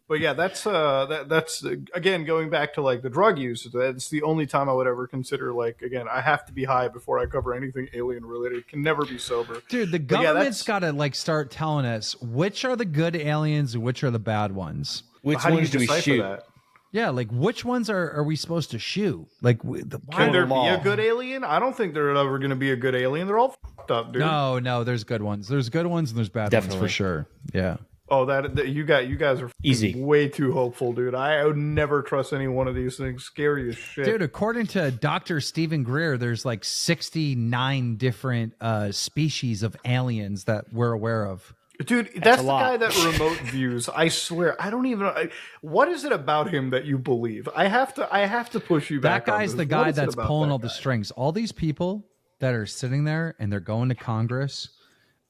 But yeah, that's uh, that, that's uh, again going back to like the drug use. That's the only time I would ever consider like again, I have to be high before I cover anything alien related. Can never be sober. Dude, the But yeah, got to like start telling us which are the good aliens and which are the bad ones. Which How do you ones do we shoot? that? Yeah, like which ones are, are we supposed to shoot? Like, the, why? Can there be a good alien? I don't think there's ever going to be a good alien. They're all fucked up, dude. No, no, there's good ones. There's good ones and there's bad ones Definitely. for sure. Yeah. Oh, that, that you got you guys are Easy. way too hopeful, dude. I would never trust any one of these things. Scary as shit. Dude, according to Dr. Stephen Greer, there's like 69 different uh, species of aliens that we're aware of. Dude, that's, a the guy that remote views. I swear, I don't even. I, what is it about him that you believe? I have to. I have to push you That back. on guy's this. the guy that's pulling that all the strings. All these people that are sitting there and they're going to Congress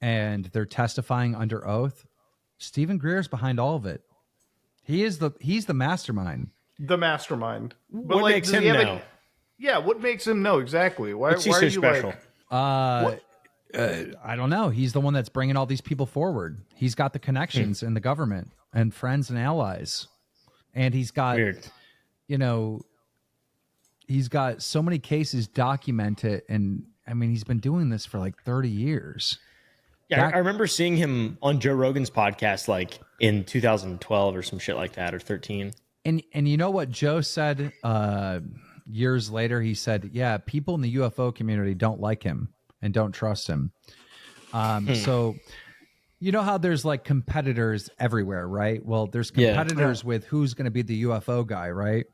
and they're testifying under oath. Stephen Greer's behind all of it. He is the he's the mastermind. The mastermind. But What like, makes him he have a- know? yeah, what makes him know exactly? Why? What's he why so are you special? like? Uh, uh, I don't know. He's the one that's bringing all these people forward. He's got the connections in the government and friends and allies, and he's got Weird. you know, he's got so many cases documented, and I mean, he's been doing this for like thirty years. Yeah, That- I, remember seeing him on Joe Rogan's podcast like in 2012 or some shit like that or 13. And and you know what Joe said uh, years later? He said, "Yeah, people in the UFO community don't like him and don't trust him." Um, So, you know how there's like competitors everywhere, right? Well, there's Yeah. competitors with who's going to be the UFO guy, right?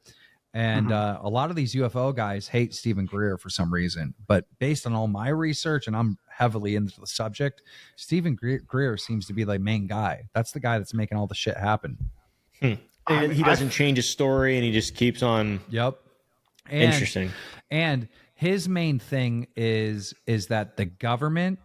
And uh, a lot of these UFO guys hate Stephen Greer for some reason. But based on all my research, and I'm heavily into the subject, Stephen Greer, Greer seems to be the main guy. That's the guy that's making all the shit happen. And he doesn't change his story and he just keeps on. Yep. And, Interesting. And his main thing is is that the government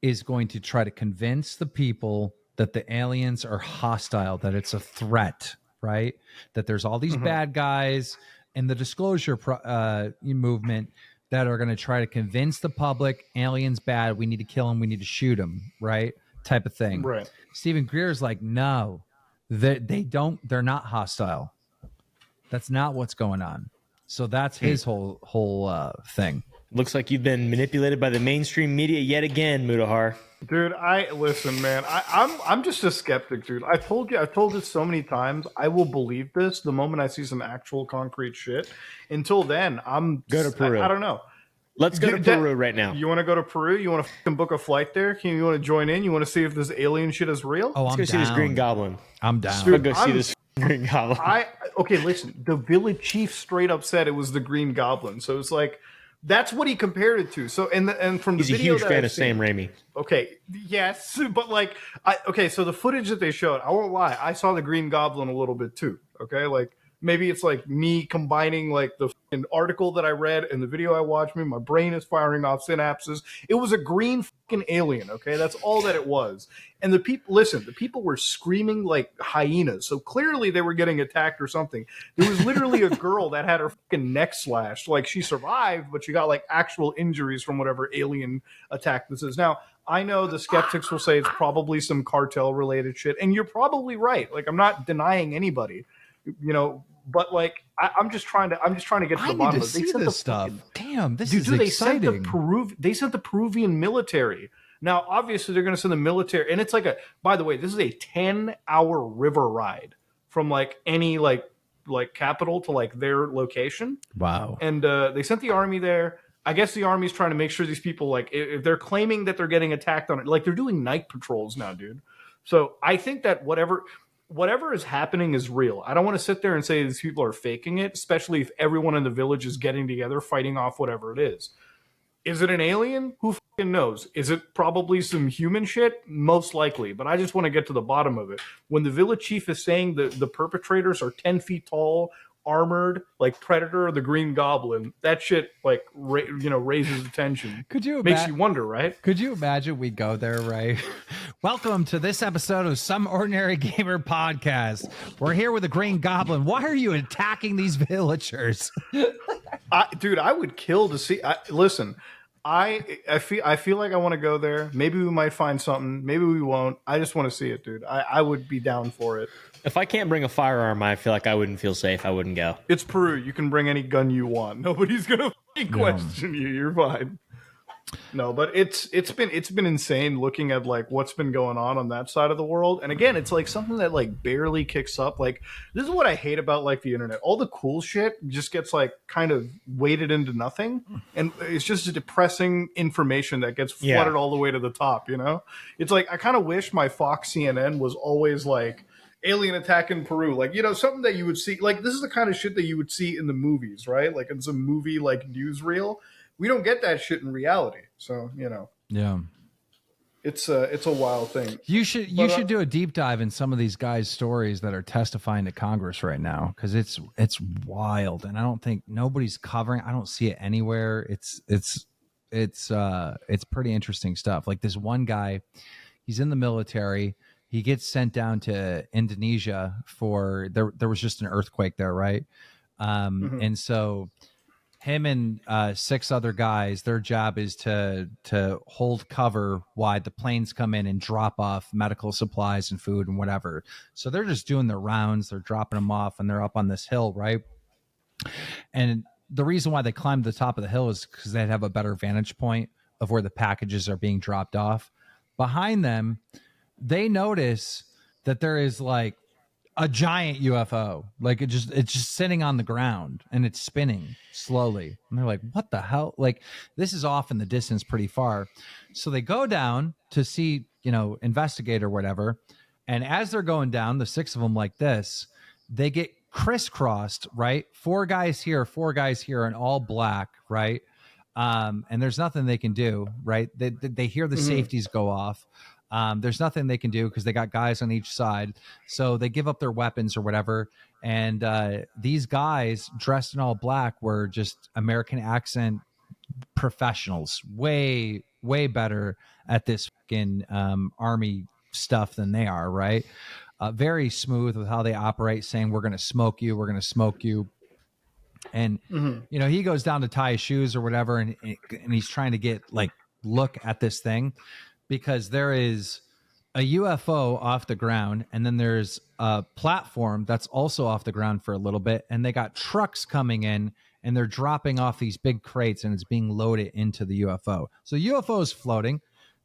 is going to try to convince the people that the aliens are hostile, that it's a threat, right? That there's all these bad guys in the disclosure pro- uh, movement that are going to try to convince the public aliens bad. We need to kill them. We need to shoot them, right? Type of thing. Right. Stephen Greer is like, no, they, they don't. They're not hostile. That's not what's going on. So that's his whole whole uh, thing. Looks like you've been manipulated by the mainstream media yet again, Mutahar. Dude, I listen, man. I, I'm I'm just a skeptic, dude. I told you, I've told this so many times. I will believe this the moment I see some actual concrete shit. Until then, I'm Go to Peru. I, I don't know. Let's go to Dude, that- Peru right now. You want to go to Peru? You want to book a flight there? Can you want to join in? You want to see if this alien shit is real? Oh, Let's I'm go down. see this Green Goblin. I'm down. Let's Dude, go see I'm- this Green Goblin. I okay. Listen, the village chief straight up said it was the Green Goblin. So it's like that's what he compared it to. So and the, and from the He's a huge fan I've of seen- Sam Raimi. Okay, yes, but like, I okay. So the footage that they showed, I won't lie, I saw the Green Goblin a little bit too. Okay, like maybe it's like me combining like the article that I read and the video I watched. Me, my brain is firing off synapses. It was a green fucking alien. Okay, that's all that it was. And the people, listen, the people were screaming like hyenas. So clearly they were getting attacked or something. There was literally a girl that had her fucking neck slashed. Like she survived, but she got like actual injuries from whatever alien attack this is. Now, I know the skeptics will say it's probably some cartel related shit, and you're probably right. Like I'm not denying anybody, you know, but like I, I'm just trying to I'm just trying to get to I the need bottom to of it. They see sent the this stuff. Damn, this Dude, is dude, they sent the Peru they sent the Peruvian military. Now, obviously, they're going to send the military, and it's like a. By the way, this is a ten-hour river ride from like any like like capital to like their location, wow. and uh, they sent the army there. I guess the army's trying to make sure these people like if if they're claiming that they're getting attacked on it, like they're doing night patrols now, dude. So I think that whatever whatever is happening is real. I don't want to sit there and say these people are faking it, especially if everyone in the village is getting together fighting off whatever it is. Is it an alien? Who fucking knows? Is it probably some human shit? Most likely, but I just want to get to the bottom of it. When the village chief is saying that the perpetrators are 10 feet tall, armored, like Predator or the Green Goblin, that shit, like, ra- you know, raises attention. Could you Makes ima- you wonder, right? Could you imagine we go there, right? Welcome to this episode of Some Ordinary Gamer Podcast. We're here with the Green Goblin. Why are you attacking these villagers? I, dude, I would kill to see. I, listen, I I feel I feel like I want to go there. Maybe we might find something. Maybe we won't. I just want to see it, dude. I, I would be down for it. If I can't bring a firearm, I feel like I wouldn't feel safe. I wouldn't go. It's Peru. You can bring any gun you want. Nobody's gonna fucking question you. You're fine. No, but it's it's been it's been insane looking at like what's been going on on that side of the world. And again, it's like something that like barely kicks up. Like this is what I hate about like the internet. All the cool shit just gets like kind of weighted into nothing, hmm. and it's just depressing information that gets Yeah. flooded all the way to the top. You know, it's like I kind of wish my Fox CNN was always like alien attack in Peru. Like, you know, something that you would see. Like, this is the kind of shit that you would see in the movies, right? Like in some movie like newsreel. We don't get that shit in reality. So, you know, Yeah. it's a it's a wild thing. You should you But, uh, should do a deep dive in some of these guys' stories that are testifying to Congress right now because it's it's wild and I don't think nobody's covering. I don't see it anywhere. It's it's it's uh it's pretty interesting stuff. Like this one guy, he's in the military. He gets sent down to Indonesia for there. There was just an earthquake there, right? Um, Mhm. And so him and uh, six other guys their job is to to hold cover while the planes come in and drop off medical supplies and food and whatever so they're just doing their rounds they're dropping them off and they're up on this hill right and the reason why they climb the top of the hill is because they have a better vantage point of where the packages are being dropped off behind them they notice that there is like a giant UFO. Like it just it's just sitting on the ground and it's spinning slowly. And they're like, "What the hell?" Like this is off in the distance pretty far. So they go down to see, you know, investigate or whatever. And as they're going down, the six of them like this, they get crisscrossed, right? Four guys here, four guys here and all black, right? Um, and there's nothing they can do, right? They they, hear the Mhm. safeties go off. Um, there's nothing they can do because they got guys on each side. So they give up their weapons or whatever. And uh, these guys dressed in all black were just American accent professionals, way, way better at this fucking um, army stuff than they are, right? Uh, very smooth with how they operate, saying, We're going to smoke you, we're going to smoke you. And Mhm. you know, he goes down to tie his shoes or whatever, and and he's trying to get like look at this thing because there is a UFO off the ground, and then there's a platform that's also off the ground for a little bit, and they got trucks coming in and they're dropping off these big crates and it's being loaded into the UFO. So UFO is floating.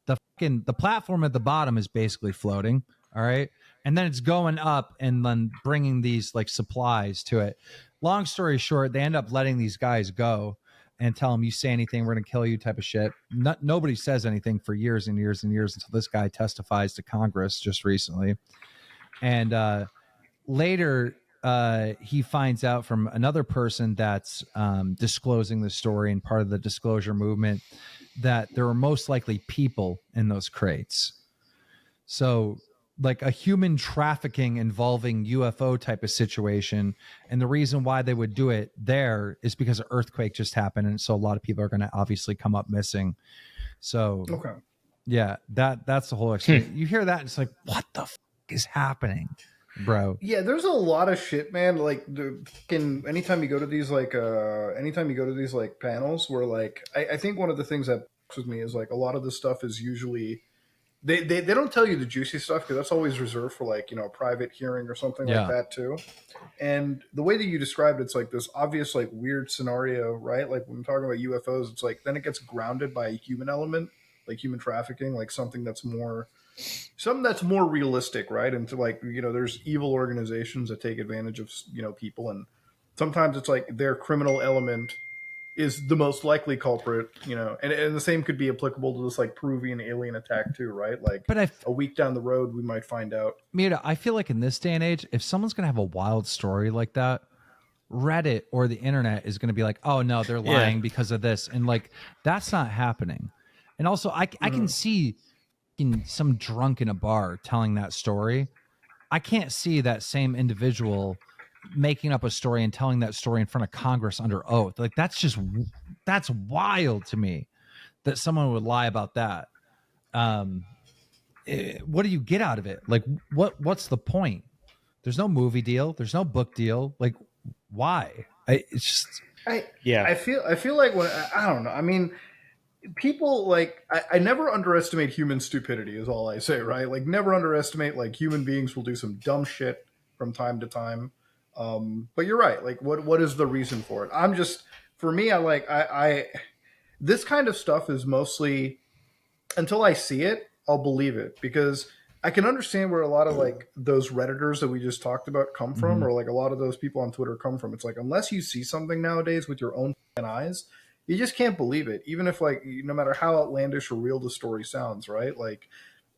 The fucking the platform at the bottom is basically floating. All right. And then it's going up and then bringing these like supplies to it. Long story short, they end up letting these guys go and tell them, you say anything, we're going to kill you type of shit. No, nobody says anything for years and years and years until this guy testifies to Congress just recently. And uh, later, uh, he finds out from another person that's um, disclosing the story and part of the disclosure movement that there were most likely people in those crates. So like a human trafficking involving UFO type of situation. And the reason why they would do it there is because an earthquake just happened. And so a lot of people are going to obviously come up missing. So, Okay. yeah, that that's the whole experience. You hear that, and it's like, what the f- is happening, bro? Yeah, there's a lot of shit, man. Like the fucking anytime you go to these like uh anytime you go to these like panels where like I, I think one of the things that fucks with me is like a lot of the stuff is usually they, they, they don't tell you the juicy stuff because that's always reserved for like you know a private hearing or something Yeah. like that too. And the way that you described it's like this obvious like weird scenario right? Like when we're talking about ufos it's like then it gets grounded by a human element like human trafficking like something that's more something that's more realistic right? And to like you know there's evil organizations that take advantage of you know people and sometimes it's like their criminal element is the most likely culprit you know and, and the same could be applicable to this like peruvian alien attack too right like But if, a week down the road we might find out Mira, I feel like in this day and age, if someone's going to have a wild story like that, Reddit or the internet is going to be like, oh no, they're Yeah. lying because of this. And like, that's not happening. And also, I, I can mm. see in some drunk in a bar telling that story. I can't see that same individual making up a story and telling that story in front of Congress under oath. Like, that's just, that's wild to me that someone would lie about that. Um, eh, what do you get out of it? Like, what what's the point? There's no movie deal. There's no book deal. Like, why? I, it's just i Yeah. I feel I feel like when I, I don't know. I mean, people like I, I never underestimate human stupidity. Is all I say, right? Like never underestimate like human beings will do some dumb shit from time to time. Um, but you're right. Like what what is the reason for it? I'm just for me. I like I, I this kind of stuff is mostly until I see it, I'll believe it because I can understand where a lot of like those redditors that we just talked about come from, Mhm. or like a lot of those people on Twitter come from. It's like unless you see something nowadays with your own eyes, you just can't believe it. Even if like no matter how outlandish or real the story sounds, right? Like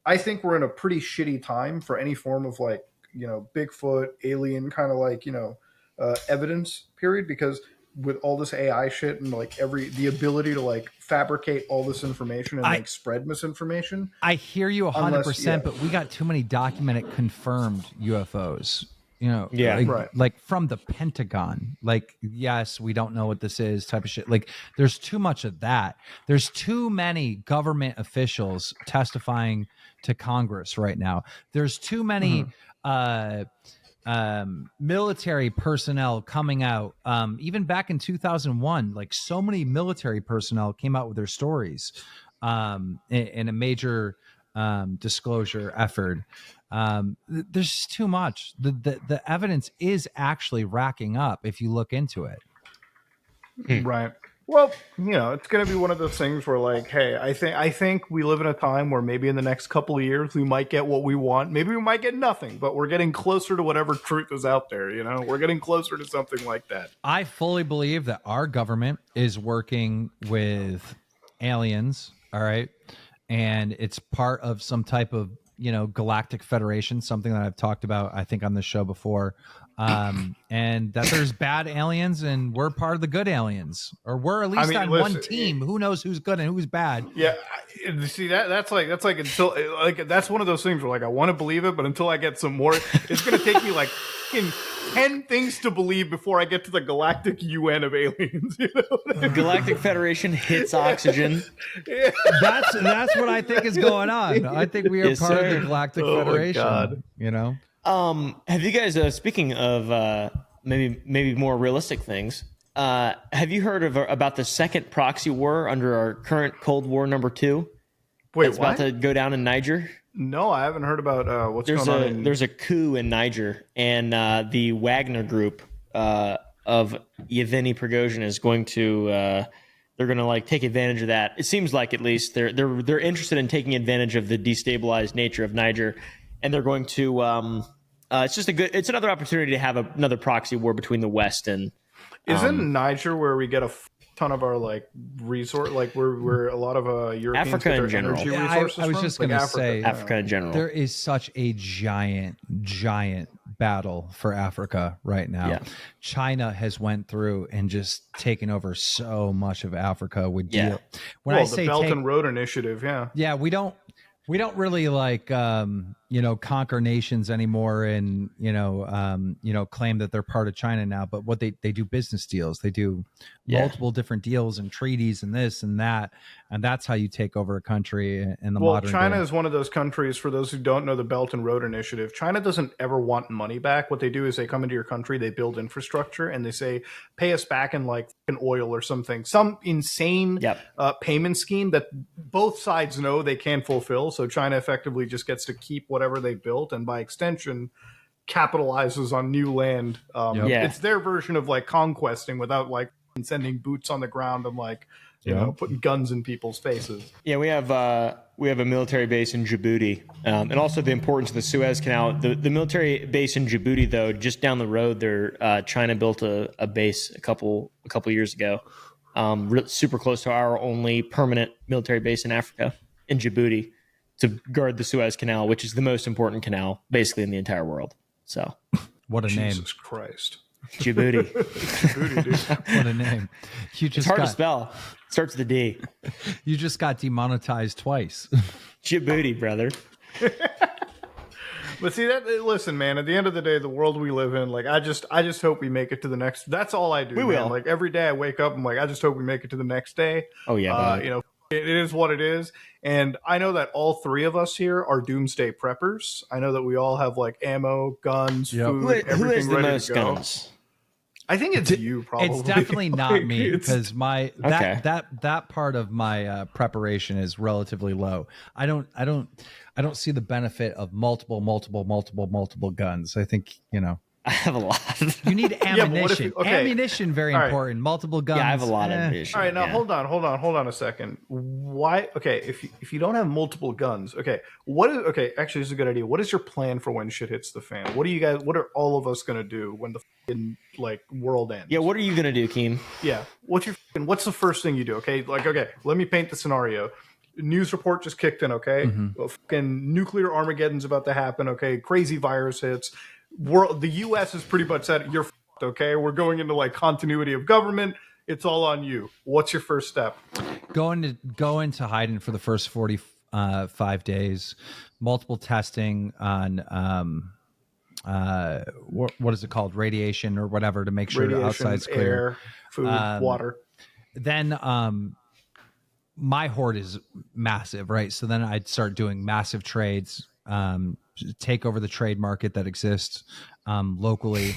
I think we're in a pretty shitty time for any form of like you know Bigfoot, alien kind of like you know uh, evidence period because with all this AI shit and like every the ability to like fabricate all this information and I- like spread misinformation. I hear you hundred Unless- percent, yeah. but we got too many documented, confirmed UFOs. You know, Yeah. like, Right. like from the Pentagon. Like, yes, we don't know what this is, type of shit. Like, there's too much of that. There's too many government officials testifying to Congress right now. There's too many. Uh um military personnel coming out um even back in 2001 like so many military personnel came out with their stories um in, in a major um disclosure effort. Um th- there's too much. The, the the evidence is actually racking up if you look into it. Right. Well, you know, it's going to be one of those things where, like, hey, I think I think we live in a time where maybe in the next couple of years we might get what we want. Maybe we might get nothing, but we're getting closer to whatever truth is out there. You know, we're getting closer to something like that. I fully believe that our government is working with aliens, all right? And it's part of some type of, you know, galactic federation, something that I've talked about I think on the show before. Um and that there's bad aliens and we're part of the good aliens or we're at least mean, on one listen, team. Who knows who's good and who's bad? Yeah, I- see that that's like that's like until like that's one of those things where like I want to believe it, but until I get some more, it's going to take me like in ten things to believe before I get to the galactic UN of aliens. You know, what I mean? Galactic Federation hits oxygen. Yeah. That's that's what I think is going on. I think we are Yes, part of the galactic Oh my federation, God. you know. Um, have you guys? Uh, speaking of uh, maybe maybe more realistic things, uh, have you heard of about the second proxy war under our current Cold War number two? Wait, It's about to go down in Niger. No, I haven't heard about uh, what's There's going a on. In, there's a coup in Niger, and uh, the Wagner Group uh, of Yevgeny Prigozhin is going to. Uh, they're going to like take advantage of that. It seems like at least they're they're they're interested in taking advantage of the destabilized nature of Niger, and they're going to. Um, uh, it's just a good. It's another opportunity to have a, another proxy war between the West and. Isn't um, Niger where we get a f- ton of our like resource, like where where a lot of uh, Europeans Africa get their in general. energy Yeah, I- resources I was from? just Like gonna Africa, say- yeah. Africa in general. There is such a giant, giant battle for Africa right now. Yeah. China has went through and just taken over so much of Africa with Yeah. deal. When well, I say the Belt take, and Road Initiative, yeah. yeah, we don't we don't really like um you know conquer nations anymore and you know um you know claim that they're part of china now but what they they do business deals they do Yeah. multiple different deals and treaties and this and that and that's how you take over a country in in the well, modern China day. is one of those countries. For those who don't know the Belt and Road Initiative, China doesn't ever want money back. What they do is they come into your country, they build infrastructure, and they say, "Pay us back in like an oil or something, some insane Yep. uh, payment scheme that both sides know they can fulfill." So China effectively just gets to keep whatever they built, and by extension, capitalizes on new land. Um, Yep. Yeah. It's their version of like conquesting without like sending boots on the ground and like you Yeah. know putting guns in people's faces. Yeah, we have uh, we have a military base in Djibouti, um, and also the importance of the Suez Canal. The the military base in Djibouti, though, just down the road, there uh, China built a, a base a couple a couple years ago, um, re- super close to our only permanent military base in Africa, in Djibouti, to guard the Suez Canal, which is the most important canal basically in the entire world. So what a name Jesus Christ. Djibouti, Booty, dude. what a name you it's just hard got to spell. Starts with a D. you just got demonetized twice Djibouti, brother. But see that listen, man, at the end of the day, the world we live in, like I just I just hope we make it to the next that's all I do. We man. will. Like every day I wake up, I'm like, I just hope we make it to the next day. Oh yeah, Uh, you know, it, it is what it is. And I know that all three of us here are doomsday preppers. I know that we all have like ammo, guns, Yep. food, who, everything who has the ready most to go. guns? I think it's you, probably. It's definitely not Like, me because my that Okay. that that part of my uh, preparation is relatively low. I don't I don't I don't see the benefit of multiple multiple multiple multiple guns. I think you know I have a lot. you need but what if ammunition. you- okay. Ammunition very All right. important. Multiple guns. yeah, I have a lot of eh. ammunition. All right, now yeah. hold on, hold on, hold on a second. Why? Okay, if you, if you don't have multiple guns, okay, what is okay? Actually, this is a good idea. What is your plan for when shit hits the fan? What are you guys? What are all of us gonna do when the fucking like world ends? Yeah, what are you gonna do, Keem? yeah. What's your fucking- what's the first thing you do? Okay, like okay, let me paint the scenario. News report just kicked in. Okay, well, fucking nuclear Armageddon's about to happen. Okay, crazy virus hits. World, the U.S. is pretty much said you're fucked, okay. We're going into like continuity of government. It's all on you. What's your first step? Going to go into hiding for the first 45 uh, days. Multiple testing on um uh what, what is it called radiation or whatever to make sure the outside's clear. air, food, Um, water. then um my hoard is massive right so then i'd start doing massive trades um take over the trade market that exists um locally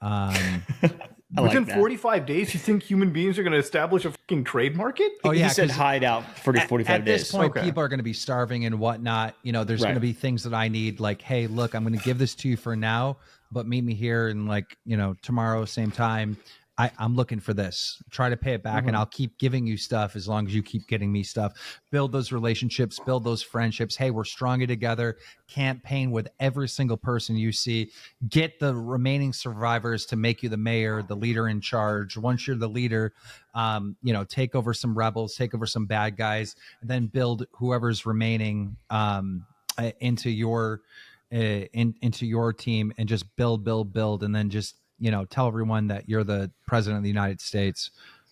um I like Within 45 days, you think human beings are going to establish a fucking trade market? oh yeah he said 'cause hide out for at, 45 at this point Okay. people are going to be starving and whatnot you know there's Right. going to be things that i need like hey look i'm going to give this to you for now but meet me here and like you know tomorrow same time I, I'm looking for this. Try to pay it back, Mm-hmm. and I'll keep giving you stuff as long as you keep getting me stuff. Build those relationships, build those friendships. Hey, we're stronger together. Campaign with every single person you see. Get the remaining survivors to make you the mayor, the leader in charge. Once you're the leader, um, you know, take over some rebels, take over some bad guys, and then build whoever's remaining um, uh, into your uh, in, into your team, and just build, build, build, and then just you know tell everyone that you're the president of the United States,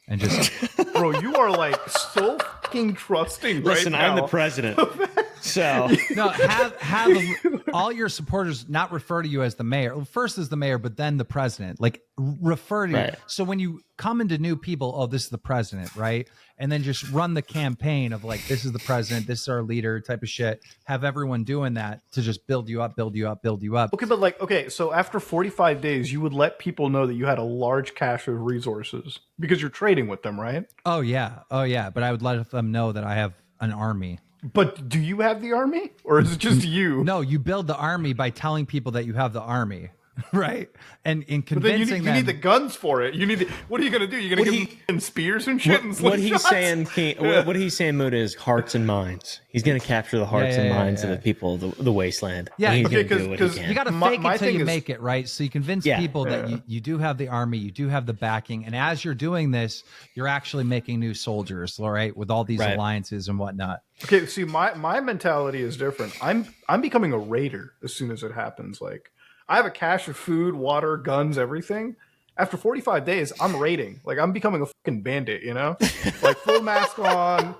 and just Bro, you are like so fucking trusting Listen, right I'm now. the president. so. No have have all your supporters not refer to you as the mayor. First as the mayor but then the president. Like refer to you so when you come into new people oh this is the president right? And then just run the campaign of like this is the president this is our leader type of shit. Have everyone doing that to just build you up build you up build you up. Okay, but like, okay, so after 45 days, you would let people know that you had a large cache of resources because you're trading with them, right? oh yeah. Oh yeah. But i would let them know that i have an army But do you have the army or is it just you? no you build the army by telling people that you have the army right and in But then you need, you them need the guns for it. You need. The, what are you gonna do? You're gonna What give he- them spears and shit and what he's slingshots? saying, Keem, what, what he's saying, Muda, is hearts and minds. He's going to capture the hearts yeah, and minds yeah. of the people of the, the wasteland. Yeah, and he's okay, going to do 'cause- what 'cause you got to fake my it till you is- make it, right? So you convince Yeah. people that Yeah. you, you do have the army, you do have the backing, and as you're doing this, you're actually making new soldiers, all right, with all these Right. alliances and whatnot. Okay, see, my my mentality is different. I'm I'm becoming a raider as soon as it happens. Like, I have a cache of food, water, guns, everything. After 45 days, I'm raiding. Like, I'm becoming a fucking bandit. You know, like full mask on.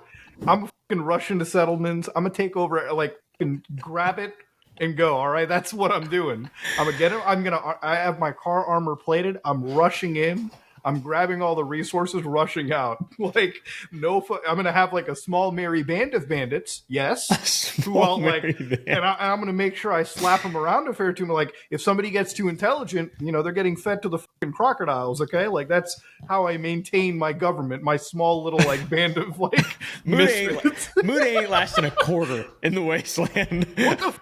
I'm fucking rush into settlements. I'm gonna take over. Like, fucking grab it, and go. All right, that's what I'm doing. I'm gonna get it. I'm gonna. I have my car armor plated. I'm rushing in. I'm grabbing all the resources, rushing out. Like no, fu- I'm gonna have like a small merry band of bandits. Yes, who all like, and, I, I'm gonna make sure I slap them around a fair too. Like if somebody gets too intelligent, you know, they're getting fed to the fucking crocodiles. Okay, like that's how I maintain my government, my small little like band of like Moody ain't. Moody ain't lasting a quarter in the wasteland. What the? f-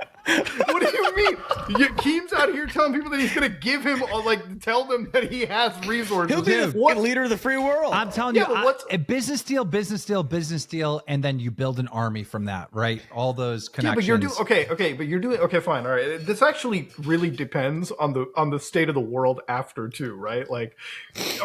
what do you mean? You, Keem's out here telling people that he's gonna give him, uh, like, tell them that he has resources. He'll be the what? leader of the free world. I'm telling Yeah, you, but I- what's- a business deal, business deal, business deal, and then you build an army from that, right? All those connections. Yeah, but you're doing okay. Okay, but you're doing okay. Fine. All right. This actually really depends on the on the state of the world after too, right? Like,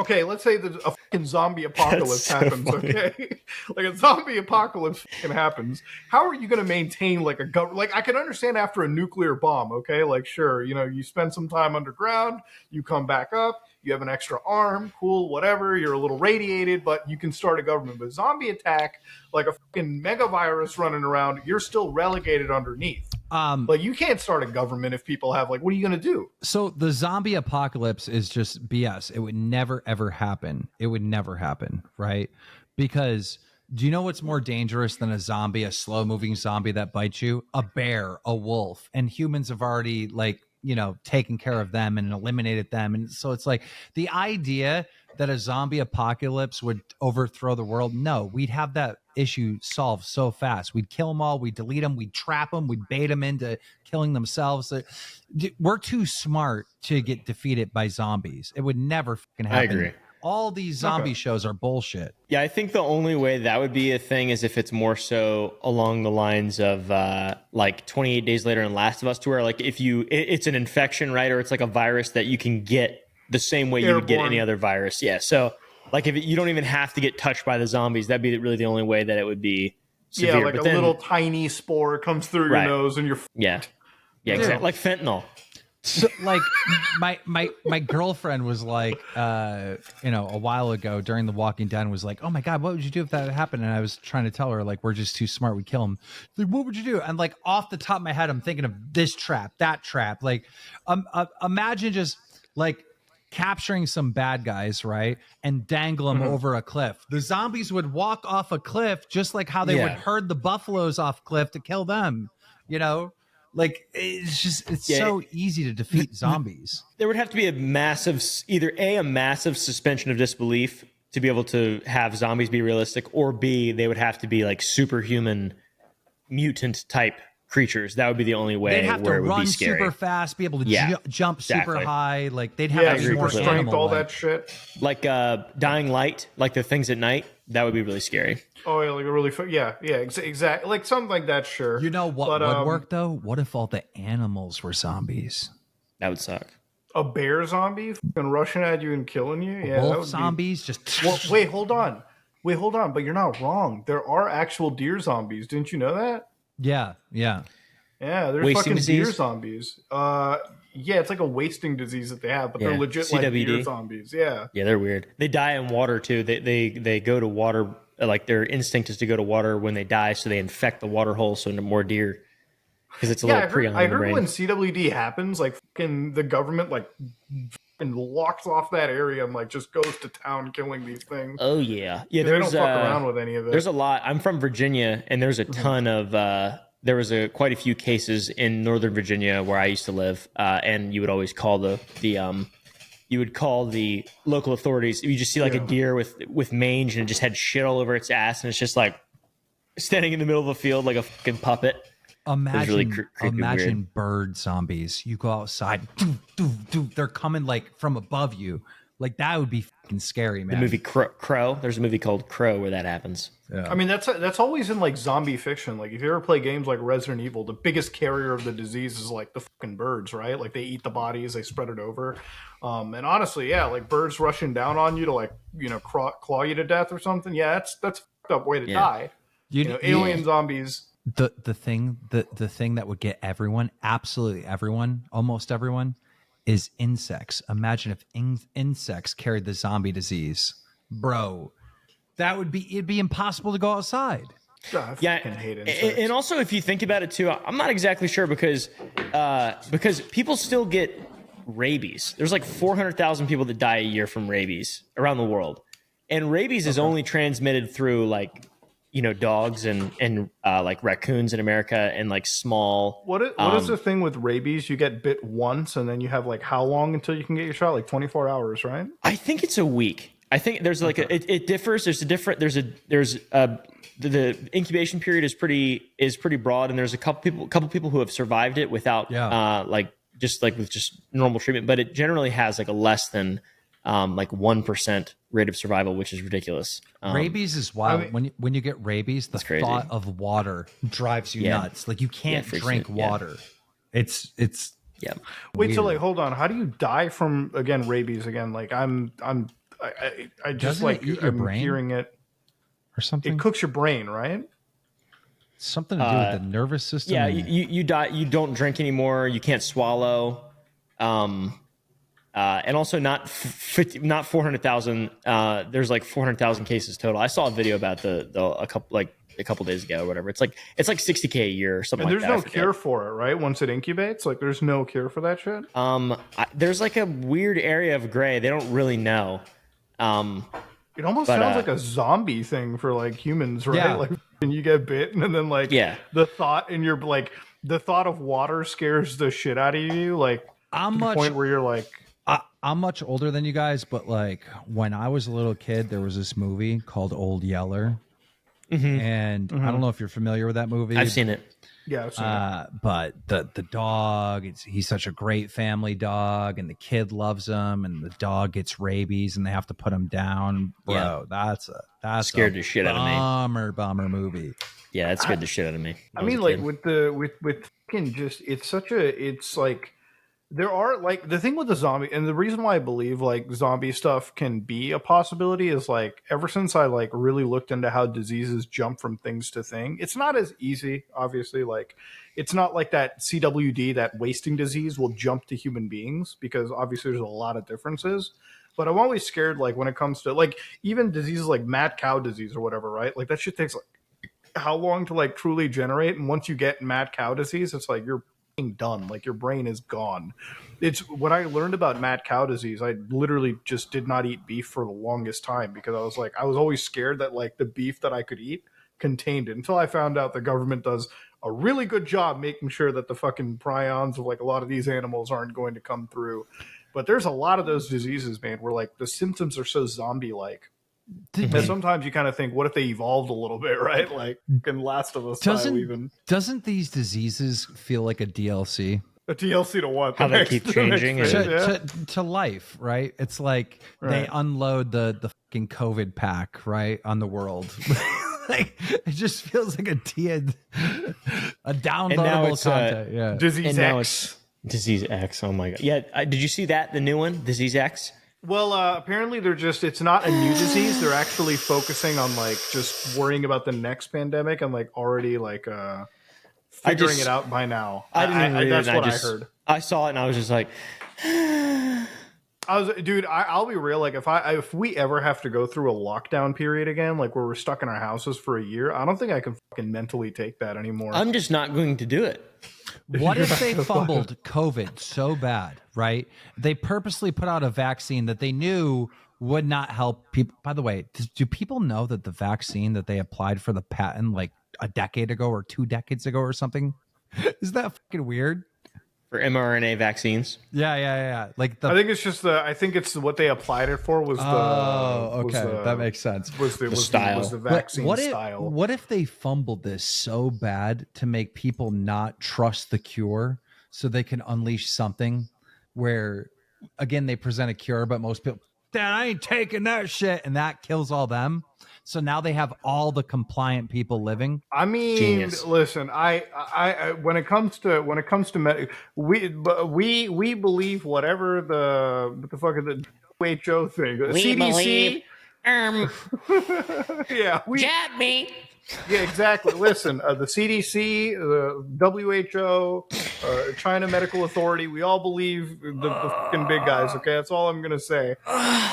okay, let's say that a fucking zombie apocalypse so happens. funny. Okay, like a zombie apocalypse fucking happens. How are you going to maintain like a government? Like, I can understand after a nuclear bomb. Okay, like sure, you know, you spend some time underground, you come back up. You have an extra arm, cool, whatever. You're a little radiated, but you can start a government. But zombie attack, like a fucking mega virus running around, you're still relegated underneath. um, Like you can't start a government if people have like, what are you gonna do? so the zombie apocalypse is just BS. It would never ever happen. It would never happen, right? Because do you know what's more dangerous than a zombie, a slow moving zombie that bites you? A bear, a wolf, and humans have already like you know taken care of them and eliminated them, and so it's like the idea that a zombie apocalypse would overthrow the world. No, we'd have that issue solved so fast. We'd kill them all. We'd delete them. We'd trap them. We'd bait them into killing themselves. Uh, We're too smart to get defeated by zombies. It would never fucking I happen. agree. All these zombie shows are bullshit. Yeah, I think the only way that would be a thing is if it's more so along the lines of uh, like 28 days later and Last of Us, to where like if you it, it's an infection, right, or it's like a virus that you can get the same way you would get any other virus. Yeah, so like if it, you don't even have to get touched by the zombies, that'd be really the only way that it would be severe. yeah, like but a then, little tiny spore comes through Right. your nose and you're. yeah, yeah, Dude. exactly. like fentanyl. So, like my my my girlfriend was like, uh, you know, a while ago during the Walking Dead was like, oh my god, what would you do if that happened? And I was trying to tell her like, we're just too smart, we kill him. Like, what would you do? And like off the top of my head, I'm thinking of this trap, that trap. Like, um, uh, imagine just like capturing some bad guys, right, and dangle them over a cliff. The zombies would walk off a cliff just like how they would herd the buffaloes off cliff to kill them. You know. Like it's just it's Yeah. so easy to defeat zombies. there would have to be a massive either a a massive suspension of disbelief to be able to have zombies be realistic or b they would have to be like superhuman mutant type creatures that would be the only way They'd have to it would run be scary super fast, be able to Yeah, ju- jump super high. Like they'd have Yeah, to be more strength, all that shit. like uh dying light like the things at night that would be really scary Oh yeah, like a really, yeah, yeah, ex- exactly, like something like that. Sure. You know what But, would um, work though? What if all the animals were zombies? that would suck a bear zombie fucking rushing at you and killing you. Yeah, that would Wolf be- zombies just Well, wait, hold on. Wait, hold on. But you're not wrong. There are actual deer zombies. Didn't you know that? yeah, yeah. Yeah, there's Wasting fucking deer zombies. Uh, yeah, it's like a wasting disease that they have, but Yeah, they're legit like deer zombies. Yeah. yeah they're weird they die in water too they they they go to water like their instinct is to go to water when they die so they infect the water hole so more deer because it's a Yeah, I little heard, I heard when CWD happens, like fucking the government like and locks off that area and like just goes to town killing these things. oh yeah yeah they don't there's fuck uh, around with any of it. There's a lot. I'm from Virginia, and there's a Mm-hmm. ton of. Uh, there was a quite a few cases in Northern Virginia where I used to live, uh, and you would always call the the um, you would call the local authorities. You just see like Yeah. a deer with with mange and it just had shit all over its ass, and it's just like standing in the middle of a field like a fucking puppet. Imagine, really cre- imagine bird zombies. You go outside, doo, doo, doo, they're coming like from above you. Like that would be fucking scary, man. The movie Crow, Crow. There's a movie called Crow where that happens. Yeah. I mean, that's that's always in like zombie fiction. Like if you ever play games like Resident Evil, the biggest carrier of the disease is like the fucking birds, right? Like they eat the bodies, they spread it over. Um, and honestly, yeah, like birds rushing down on you to like you know claw, claw you to death or something. Yeah, that's that's a fucked up way to Yeah. die. you, You know, alien zombies. the the thing the the thing that would get everyone absolutely everyone almost everyone is insects. Imagine if in, insects carried the zombie disease. Bro that would be it'd be impossible to go outside. I Yeah, hate and, and also if you think about it too, I'm not exactly sure because uh, because people still get rabies. There's like 400,000 people that die a year from rabies around the world, and rabies is only transmitted through like you know dogs and and uh, like raccoons in America and like small. What is, what is Um, the thing with rabies? You get bit once, and then you have like how long until you can get your shot? Like twenty four hours, right? I think it's a week. I think there's like a, it, it differs. There's a different. There's a there's a the, the incubation period is pretty is pretty broad, and there's a couple people couple people who have survived it without Yeah. uh like just like with just normal treatment, but it generally has like a less than um like one percent rate of survival, which is ridiculous. Um, rabies is wild. mean- when you, when you get rabies, the thought of water drives you Yeah. nuts. Like you can't freaks drink you- yeah. water. It's it's Yeah, Wait, so Weird. like, hold on. How do you die from again rabies? Again, like I'm, I'm, I, I, I just Doesn't like eat your I'm brain? hearing it. or something. It cooks your brain, right? something to do Uh, with the nervous system. yeah. You, you you die. You don't drink anymore. You can't swallow. Um, uh, and also not f- 50, not four hundred thousand. Uh, there's like four hundred thousand cases total. I saw a video about the, the a couple like a couple days ago or whatever. It's like it's like sixty k a year or something. And like there's that. No cure for it, right? Once it incubates, like there's no cure for that shit. Um, I, there's like a weird area of gray. They don't really know. Um, It almost But, sounds uh, like a zombie thing for like humans, right? Yeah. Like when you get bitten, and then like Yeah. the thought in your like the thought of water scares the shit out of you, like I'm to the point where you're like, I, I'm much older than you guys, but like when I was a little kid, there was this movie called Old Yeller, and I don't know if you're familiar with that movie. Mm-hmm. I've seen it. yeah, I've seen it. Uh, but the the dog, it's, he's such a great family dog, and the kid loves him, and the dog gets rabies, and they have to put him down. Bro, Yeah. that's a that's Scared a the shit out of me. Bummer, bummer movie. Yeah, that scared the shit out of me. I when mean, like with the with with fucking just it's such a it's like there are like the thing with the zombie and the reason why I believe like zombie stuff can be a possibility is like ever since I like really looked into how diseases jump from things to thing. It's not as easy, obviously. Like it's not like that CWD that wasting disease will jump to human beings because obviously there's a lot of differences. But I'm always scared like when it comes to like even diseases like mad cow disease or whatever, right? Like that shit takes like how long to like truly generate and once you get mad cow disease it's like you're done like your brain is gone. It's when i learned about mad cow disease i literally just did not eat beef for the longest time because i was like i was always scared that like the beef that i could eat contained it until i found out the government does a really good job making sure that the fucking prions of like a lot of these animals aren't going to come through. But there's a lot of those diseases man where like the symptoms are so zombie like Did- and sometimes you kind of think, what if they evolved a little bit, right? Like in Last of Us Doesn't- even Doesn't these diseases feel like a DLC a DLC to what? How The they next- keep the next changing phase, and- to, yeah. to, to life, right? It's like they unload the the fucking COVID pack, right, on the world. like it just feels like a T- a downloadable it's, uh, content. yeah. Disease and now X. it's Disease X. Oh my god. Yeah. Uh, did you see that the new one, Disease X? Well, uh, apparently they're just, it's not a new disease. They're actually focusing on like just worrying about the next pandemic and like already like uh, figuring just- it out by now. I didn't even read that's what I, I, heard. I saw it and I was just like, I was, dude. I, I'll be real. Like, if I if we ever have to go through a lockdown period again, like where we're stuck in our houses for a year, I don't think I can fucking mentally take that anymore. I'm just not going to do it. What if they fumbled COVID so bad, right? They purposely put out a vaccine that they knew would not help people. By the way, do, do people know that the vaccine that they applied for the patent like a decade ago or two decades ago or something? Is that fucking weird? For mRNA vaccines, Yeah, yeah, yeah. Like the I think it's just the. I think it's what they applied it for was the. Oh, was okay, the- that makes sense. was the, was style. The, was the But vaccine what if, style. What if they fumbled this so bad to make people not trust the cure so they can unleash something where, again, they present a cure, but most people, Dad, I ain't taking that shit. And that kills all them. So now they have all the compliant people living. I mean, Genius. listen. I, I, I, when it comes to when it comes to med- we, but we, we believe whatever the what the fuck is the WHO thing, We CDC. believe- Um, yeah, we, jab me. yeah, exactly. Listen, uh, the CDC, the WHO, uh, China Medical Authority. We all believe the, the fucking big guys. Okay, that's all I'm gonna say.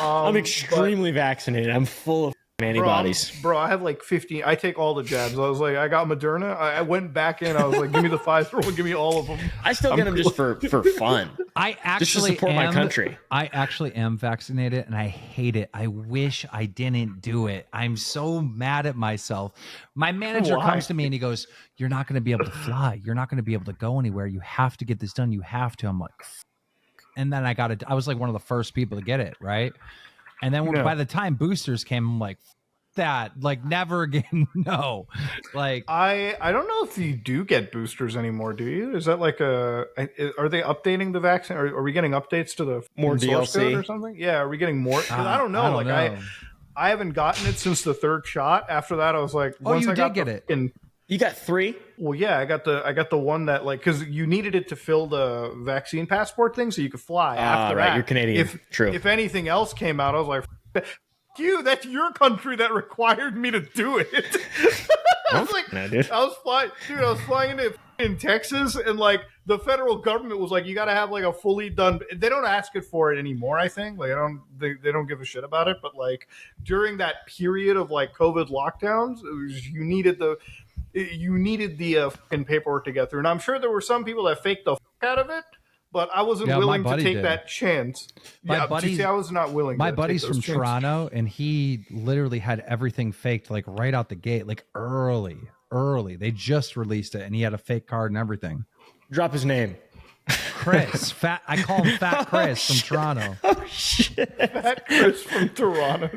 Um, I'm extremely vaccinated. I'm full of Bro, I'm- antibodies. bro, I have like 15. I take all the jabs. I was like, I got Moderna. I, I went back in. I was like, give me the Pfizer one. Give me all of them. I still get them just for for fun. I actually Just to actually support my country. I actually am vaccinated and I hate it. I wish I didn't do it. I'm so mad at myself. My manager Why? comes to me and he goes, You're not going to be able to fly. You're not going to be able to go anywhere. You have to get this done. You have to. I'm like, "F-." and then I got it. I was like one of the first people to get it. Right. And then when, Yeah. by the time boosters came, I'm like, that like never again. no, like I I don't know if you do get boosters anymore. Do you? Is that like a? I- Are they updating the vaccine? Are, are we getting updates to the More source DLC? code or something? Yeah. Are we getting more? 'cause I uh, don't know. like know. I I haven't gotten it since the third shot. After that, I was like, Oh, once you I got did the get it. You got three? Well, yeah, I got the I got the one that like because you needed it to fill the vaccine passport thing so you could fly. Ah, After right, that, you're Canadian. If True. if anything else came out, I was like, "F- you. That's your country that required me to do it. I was like, No, dude. I was flying, dude. I was flying into in Texas, and like the federal government was like, you got to have like a fully done. They don't ask it for it anymore. I think like I don't. They, they don't give a shit about it. But like during that period of like COVID lockdowns, was, you needed the you needed the uh, fucking paperwork to get through. And I'm sure there were some people that faked the fuck out of it. But I wasn't Yeah, willing to take did. that chance. My yeah, buddy- see, I was not willing. my to buddy's take from those chances. Toronto and he literally had everything faked like right out the gate, like early, early. They just released it and he had a fake card and everything. Drop his name. Chris, fat I call him Fat Chris from Toronto. Oh shit. That Chris from Toronto.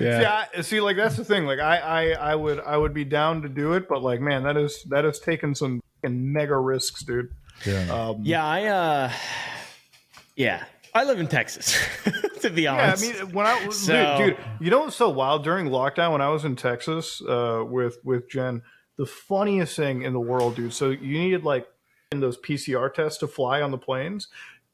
Yeah. See, I, see, like that's the thing. Like, I, I, I would, I would be down to do it, but like, man, that is that is taking some fucking mega risks, dude. Yeah. Um, Yeah, I uh Yeah. I live in Texas, to be honest. Yeah, I mean, when I So- dude, dude, you know what's so wild during lockdown when I was in Texas uh, with with Jen, the funniest thing in the world, dude. So you needed like in those PCR tests to fly on the planes.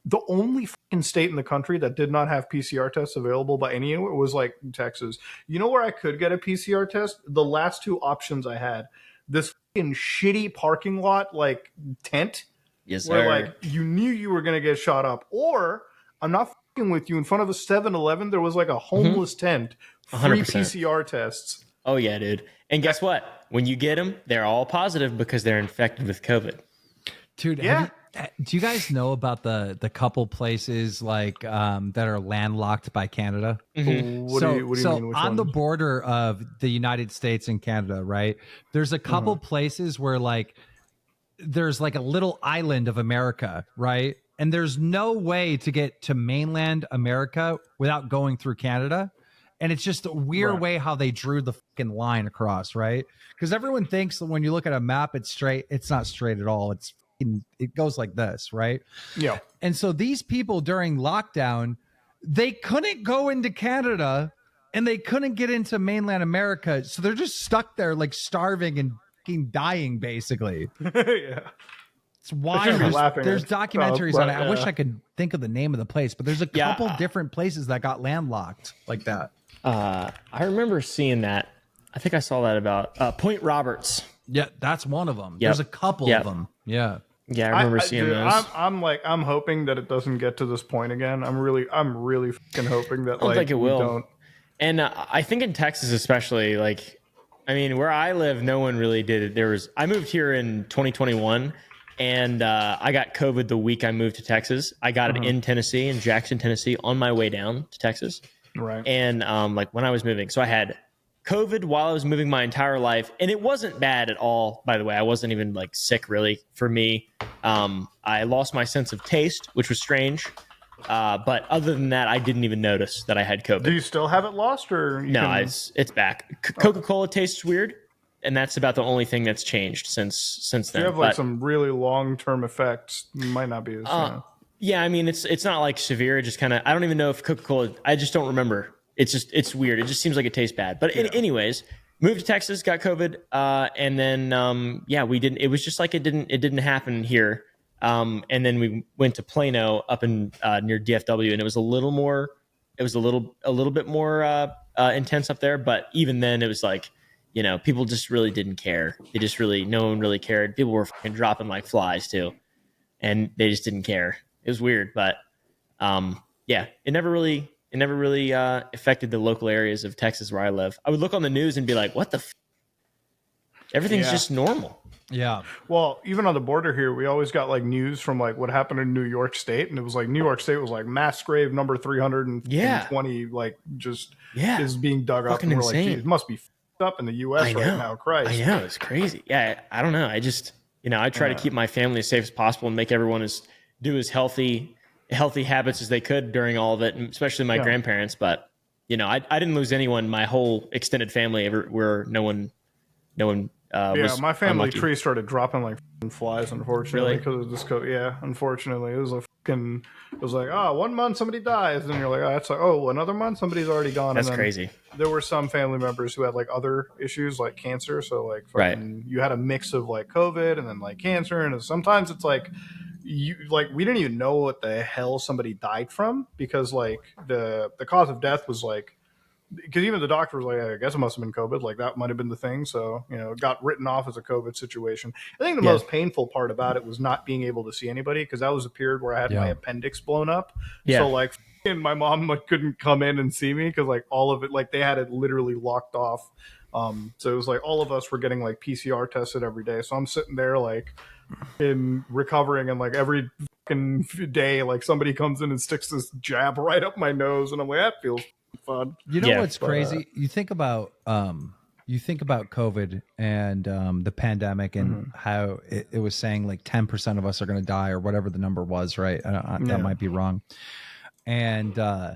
The only fucking state in the country that did not have PCR tests available by any was like Texas. You know where I could get a PCR test? The last two options I had. This fucking shitty parking lot like tent yes, where sir. like you knew you were going to get shot up or i'm not fucking with you in front of a 7-eleven there was like a mm-hmm. homeless tent free 100%. pcr tests oh yeah, dude. And guess what? When you get them, they're all positive because they're infected with COVID. Dude, have Yeah. You- uh, do you guys know about the the couple places like um that are landlocked by Canada? what so, do you what do you so mean which on the border of the United States and Canada, right? There's a couple Mm-hmm. places where like there's like a little island of America, right? And there's no way to get to mainland America without going through Canada. And it's just a weird Right. way how they drew the fucking line across, right? Because everyone thinks that when you look at a map, it's straight. It's not straight at all. It's fucking- it goes like this, right? yeah And so these people during lockdown, they couldn't go into Canada and they couldn't get into mainland America. So they're just stuck there like starving and fucking dying basically. yeah It's wild. be There's, laughing there's documentaries oh, on it. I wish. I could think of the name of the place, but there's a Yeah. couple different places that got landlocked like that. Uh I remember seeing that. I think I saw that about uh Point Roberts. Yeah, that's one of them. Yep. There's a couple Yep. of them. Yeah. Yeah, I remember seeing dude, those. I'm, I'm like i'm hoping that it doesn't get to this point again i'm really i'm really fucking hoping that don't like think it will. don't And uh, I think in Texas, especially, like, I mean, where I live, no one really did it. There was, I moved here in 2021, and uh, I got COVID the week I moved to Texas. I got Uh-huh. it in Tennessee, in Jackson, Tennessee, on my way down to Texas. right And um, like when I was moving, so I had COVID while I was moving my entire life, and it wasn't bad at all. By the way, I wasn't even like sick really. For me, um, I lost my sense of taste, which was strange. Uh, but other than that, I didn't even notice that I had COVID. do you still have it lost or No, can- it's it's back. C- Coca-Cola tastes weird, and that's about the only thing that's changed since since then. you have like But, some really long-term effects might not be as uh, yeah, I mean it's it's not like severe. It just kind of I don't even know if Coca-Cola. I just don't remember. It's just it's weird. It just seems like it tastes bad. But in, anyways, moved to Texas, got COVID, uh, and then um, yeah, we didn't. It was just like it didn't it didn't happen here. Um, and then we went to Plano up in uh, near DFW, and it was a little more. It was a little a little bit more uh, uh, intense up there, but even then, it was like you know people just really didn't care. They just really no one really cared. People were fucking dropping like flies too, and they just didn't care. It was weird, but um, yeah, it never really It never really uh, affected the local areas of Texas where I live. I would look on the news and be like, "What the? F-? Everything's Yeah. just normal." Yeah. Well, even on the border here, we always got like news from like what happened in New York State, and it was like New York State was like mass grave number three hundred and twenty, Yeah. like just Yeah, is being dug up, and we're like, insane. "Geez, it must be f***ed up in the U.S. I right know. now, Christ. I know it's crazy. Yeah, I I don't know. I just you know I try to keep my family as safe as possible and make everyone as do as healthy healthy habits as they could during all of it, and especially my Yeah. grandparents. But you know, I I didn't lose anyone. My whole extended family ever where no one no one uh, Yeah, my family unlucky. tree started dropping like flies, unfortunately, Really? because of this. Co- yeah, unfortunately, it was a fucking. It was like, oh, one month somebody dies, and you're like, oh, that's like, oh, another month somebody's already gone. That's and then crazy. There were some family members who had like other issues, like cancer. So like, Right. you had a mix of like COVID and then like cancer, and sometimes it's like. You like we didn't even know what the hell somebody died from because like the the cause of death was like because even the doctor was like, I guess it must have been COVID. Like that might have been the thing. So you know, it got written off as a COVID situation. I think the Yeah. most painful part about it was not being able to see anybody because that was a period where I had my appendix blown up. Yeah. So like, and my mom like, couldn't come in and see me because like all of it, like they had it literally locked off. Um, so it was like all of us were getting like PCR tested every day. So I'm sitting there like in recovering and like every fucking day, like somebody comes in and sticks this jab right up my nose, and I'm like, that feels fun. You know Yeah. what's But, uh, crazy? you think about um you think about COVID and um the pandemic and Mm-hmm. how it, it was saying like 10% of us are going to die or whatever the number was, right? I, I, Yeah. That might be wrong. And uh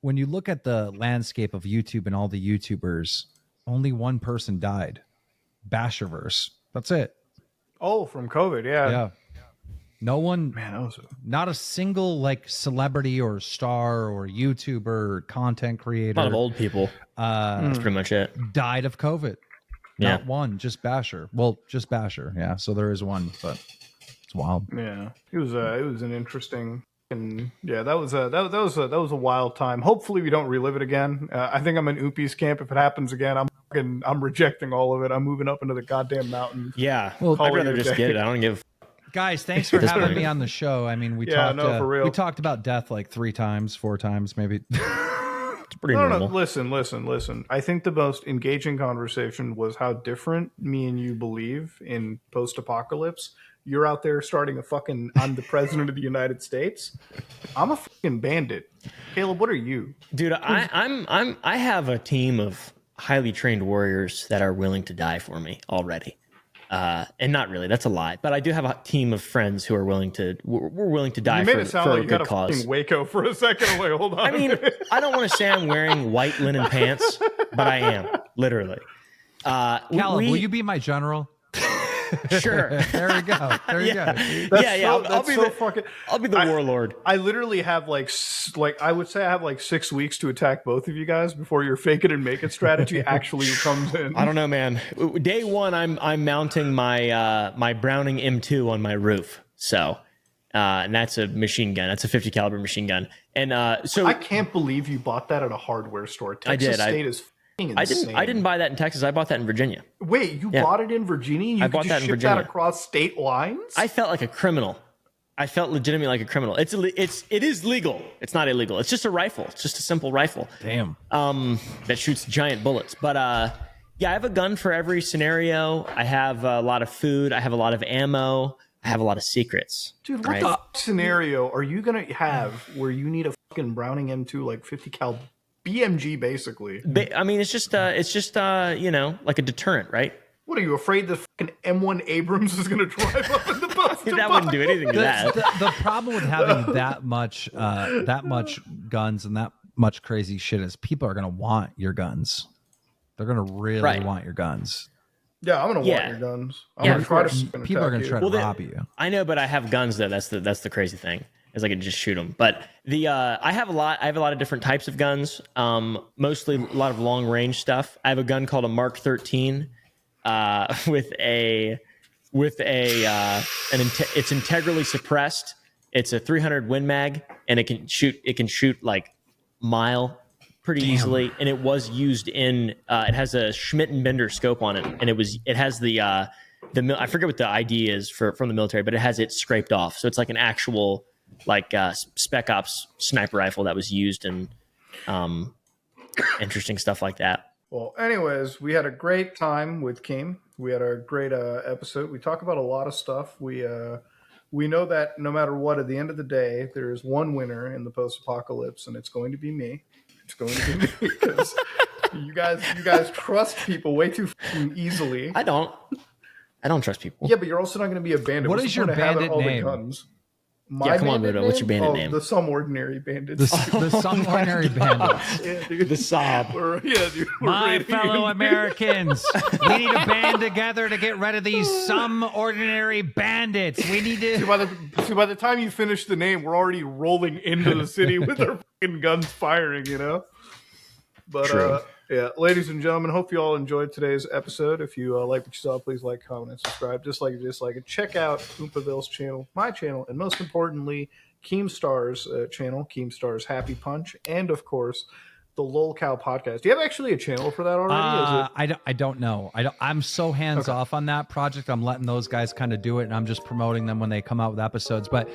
when you look at the landscape of YouTube and all the YouTubers, only one person died. Bashurverse. That's it. Oh, from COVID, yeah. Yeah. No one Man, that was a, not a single like celebrity or star or YouTuber or content A lot of old people. uh That's pretty much it. died of COVID. Yeah. Not one, just Bashur. Well, just Bashur. Yeah. So there is one, but it's wild. yeah. It was uh, it was an interesting and yeah, that was a that, that was a that was a wild time. Hopefully, we don't relive it again. Uh, I think I'm in Oopie's camp. If it happens again, I'm fucking, I'm rejecting all of it. I'm moving up into the goddamn mountain. Yeah. Well, I'd rather just day. get it. I don't give. Guys, thanks for having me on the show. I mean, we Yeah, talked no, uh, for real. we talked about death like 3 times, 4 times maybe. It's pretty No, no, normal. no. Listen, listen, listen. I think the most engaging conversation was how different me and you believe in post-apocalypse. You're out there starting a fucking. I'm the president of the United States. I'm a fucking bandit. Caleb, what are you? Dude, I, I'm I'm I have a team of highly trained warriors that are willing to die for me already. Uh, and not really, that's a lie. But I do have a team of friends who are willing to we're, we're willing to die You made for, it sound for like a you good had a cause. fucking Waco for a second. I'm like, hold on. I mean, I don't want to say I'm wearing white linen pants, but I am literally. Uh, we- Caleb, we- will you be my general? sure? There we go. There you Yeah. go. That's yeah, yeah. so- I'll, I'll be so the fucking. I'll be the I- warlord. I literally have like like I would say I have like six weeks to attack both of you guys before your fake it and make it strategy actually comes in. I don't know, man. Day one, I'm I'm mounting my uh, my Browning M2 on my roof. So, uh, and that's a machine gun. That's a 50 caliber machine gun. And uh, so I can't believe you bought that at a hardware store. Texas did. I- State is fucking I didn't I didn't buy that in Texas. I bought that in Virginia. Wait, you Yeah. bought it in Virginia? You I bought just that in ship Virginia. that across state lines? I felt like a criminal. I felt legitimately like a criminal. It's it's it is legal. It's not illegal. It's just a rifle. It's just a simple rifle. Damn. um, that shoots giant bullets. But uh, yeah, I have a gun for every scenario. I have a lot of food. I have a lot of ammo. I have a lot of secrets. Dude, what right? the scenario are you gonna have where you need a fucking Browning M2 like 50 cal BMG basically? Ba- I mean, it's just uh, it's just uh, you know, like a deterrent, right? What are you afraid the fucking M1 Abrams is gonna drive up in the post? that wouldn't do anything to that. the, the problem with having that much uh that much guns and that much crazy shit is people are gonna want your guns they're gonna really Right. want your guns Yeah, I'm gonna Yeah. want your guns. I'm Yeah, gonna try to course. fucking people are gonna you. try to they- rob you I know, but I have guns though. That's the that's the crazy thing. Is I can just shoot them. But the uh, I have a lot. I have a lot of different types of guns. Um, mostly a lot of long range stuff. I have a gun called a Mark 13, uh, with a with a uh, an inte- it's integrally suppressed. It's a 300 Win Mag, and it can shoot. It can shoot like mile pretty easily. And it was used in. Uh, it has a Schmidt and Bender scope on it, and it was. It has the. Uh, the I forget what the ID is for from the military, but it has it scraped off, so it's like an actual like uh, spec ops sniper rifle that was used and um, interesting stuff like that. Well, anyways, we had a great time with Keem. We had a great uh, episode. We talk about a lot of stuff. We uh, we know that no matter what, at the end of the day, there is one winner in the post-apocalypse, and it's going to be me. It's going to be me because you guys you guys trust people way too fucking easily. I don't. I don't trust people. Yeah, but you're also not going to be a bandit. What What's is your point of having bandit the name? guns? Yeah, come on, Buddha, what's your bandit oh, name? The Some Ordinary Bandits. The, the some ordinary bandits. yeah, dude. The sob. We're- yeah, dude. we're My raiding fellow Americans, we need to band together to get rid of these some ordinary bandits. We need See, to. by the see, by the time you finish the name, we're already rolling into the city with our fucking guns firing. You know. But True. uh, yeah, ladies and gentlemen, hope you all enjoyed today's episode. If you uh, like what you saw, please like, comment, and subscribe. Just like dislike it. Check out Oompaville's channel, my channel, and most importantly, Keemstar's uh, channel, Keemstar's Happy Punch, and of course. The Lolcow podcast. Do you have actually a channel for that already? Uh, I, don't, I don't know. I don't, I'm so hands off on that project. I'm letting those guys kind of do it, and I'm just promoting them when they come out with episodes. But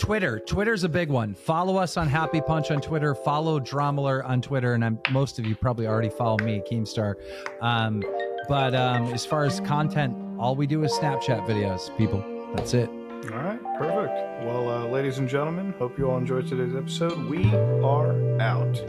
Twitter, Twitter's a big one. Follow us on Happy Punch on Twitter. Follow Drama Alert on Twitter, and I'm, most of you probably already follow me, Keemstar. Um, but um, as far as content, all we do is Snapchat videos. People, that's it. All right, perfect. Well, uh, ladies and gentlemen, hope you all enjoyed today's episode. We are out.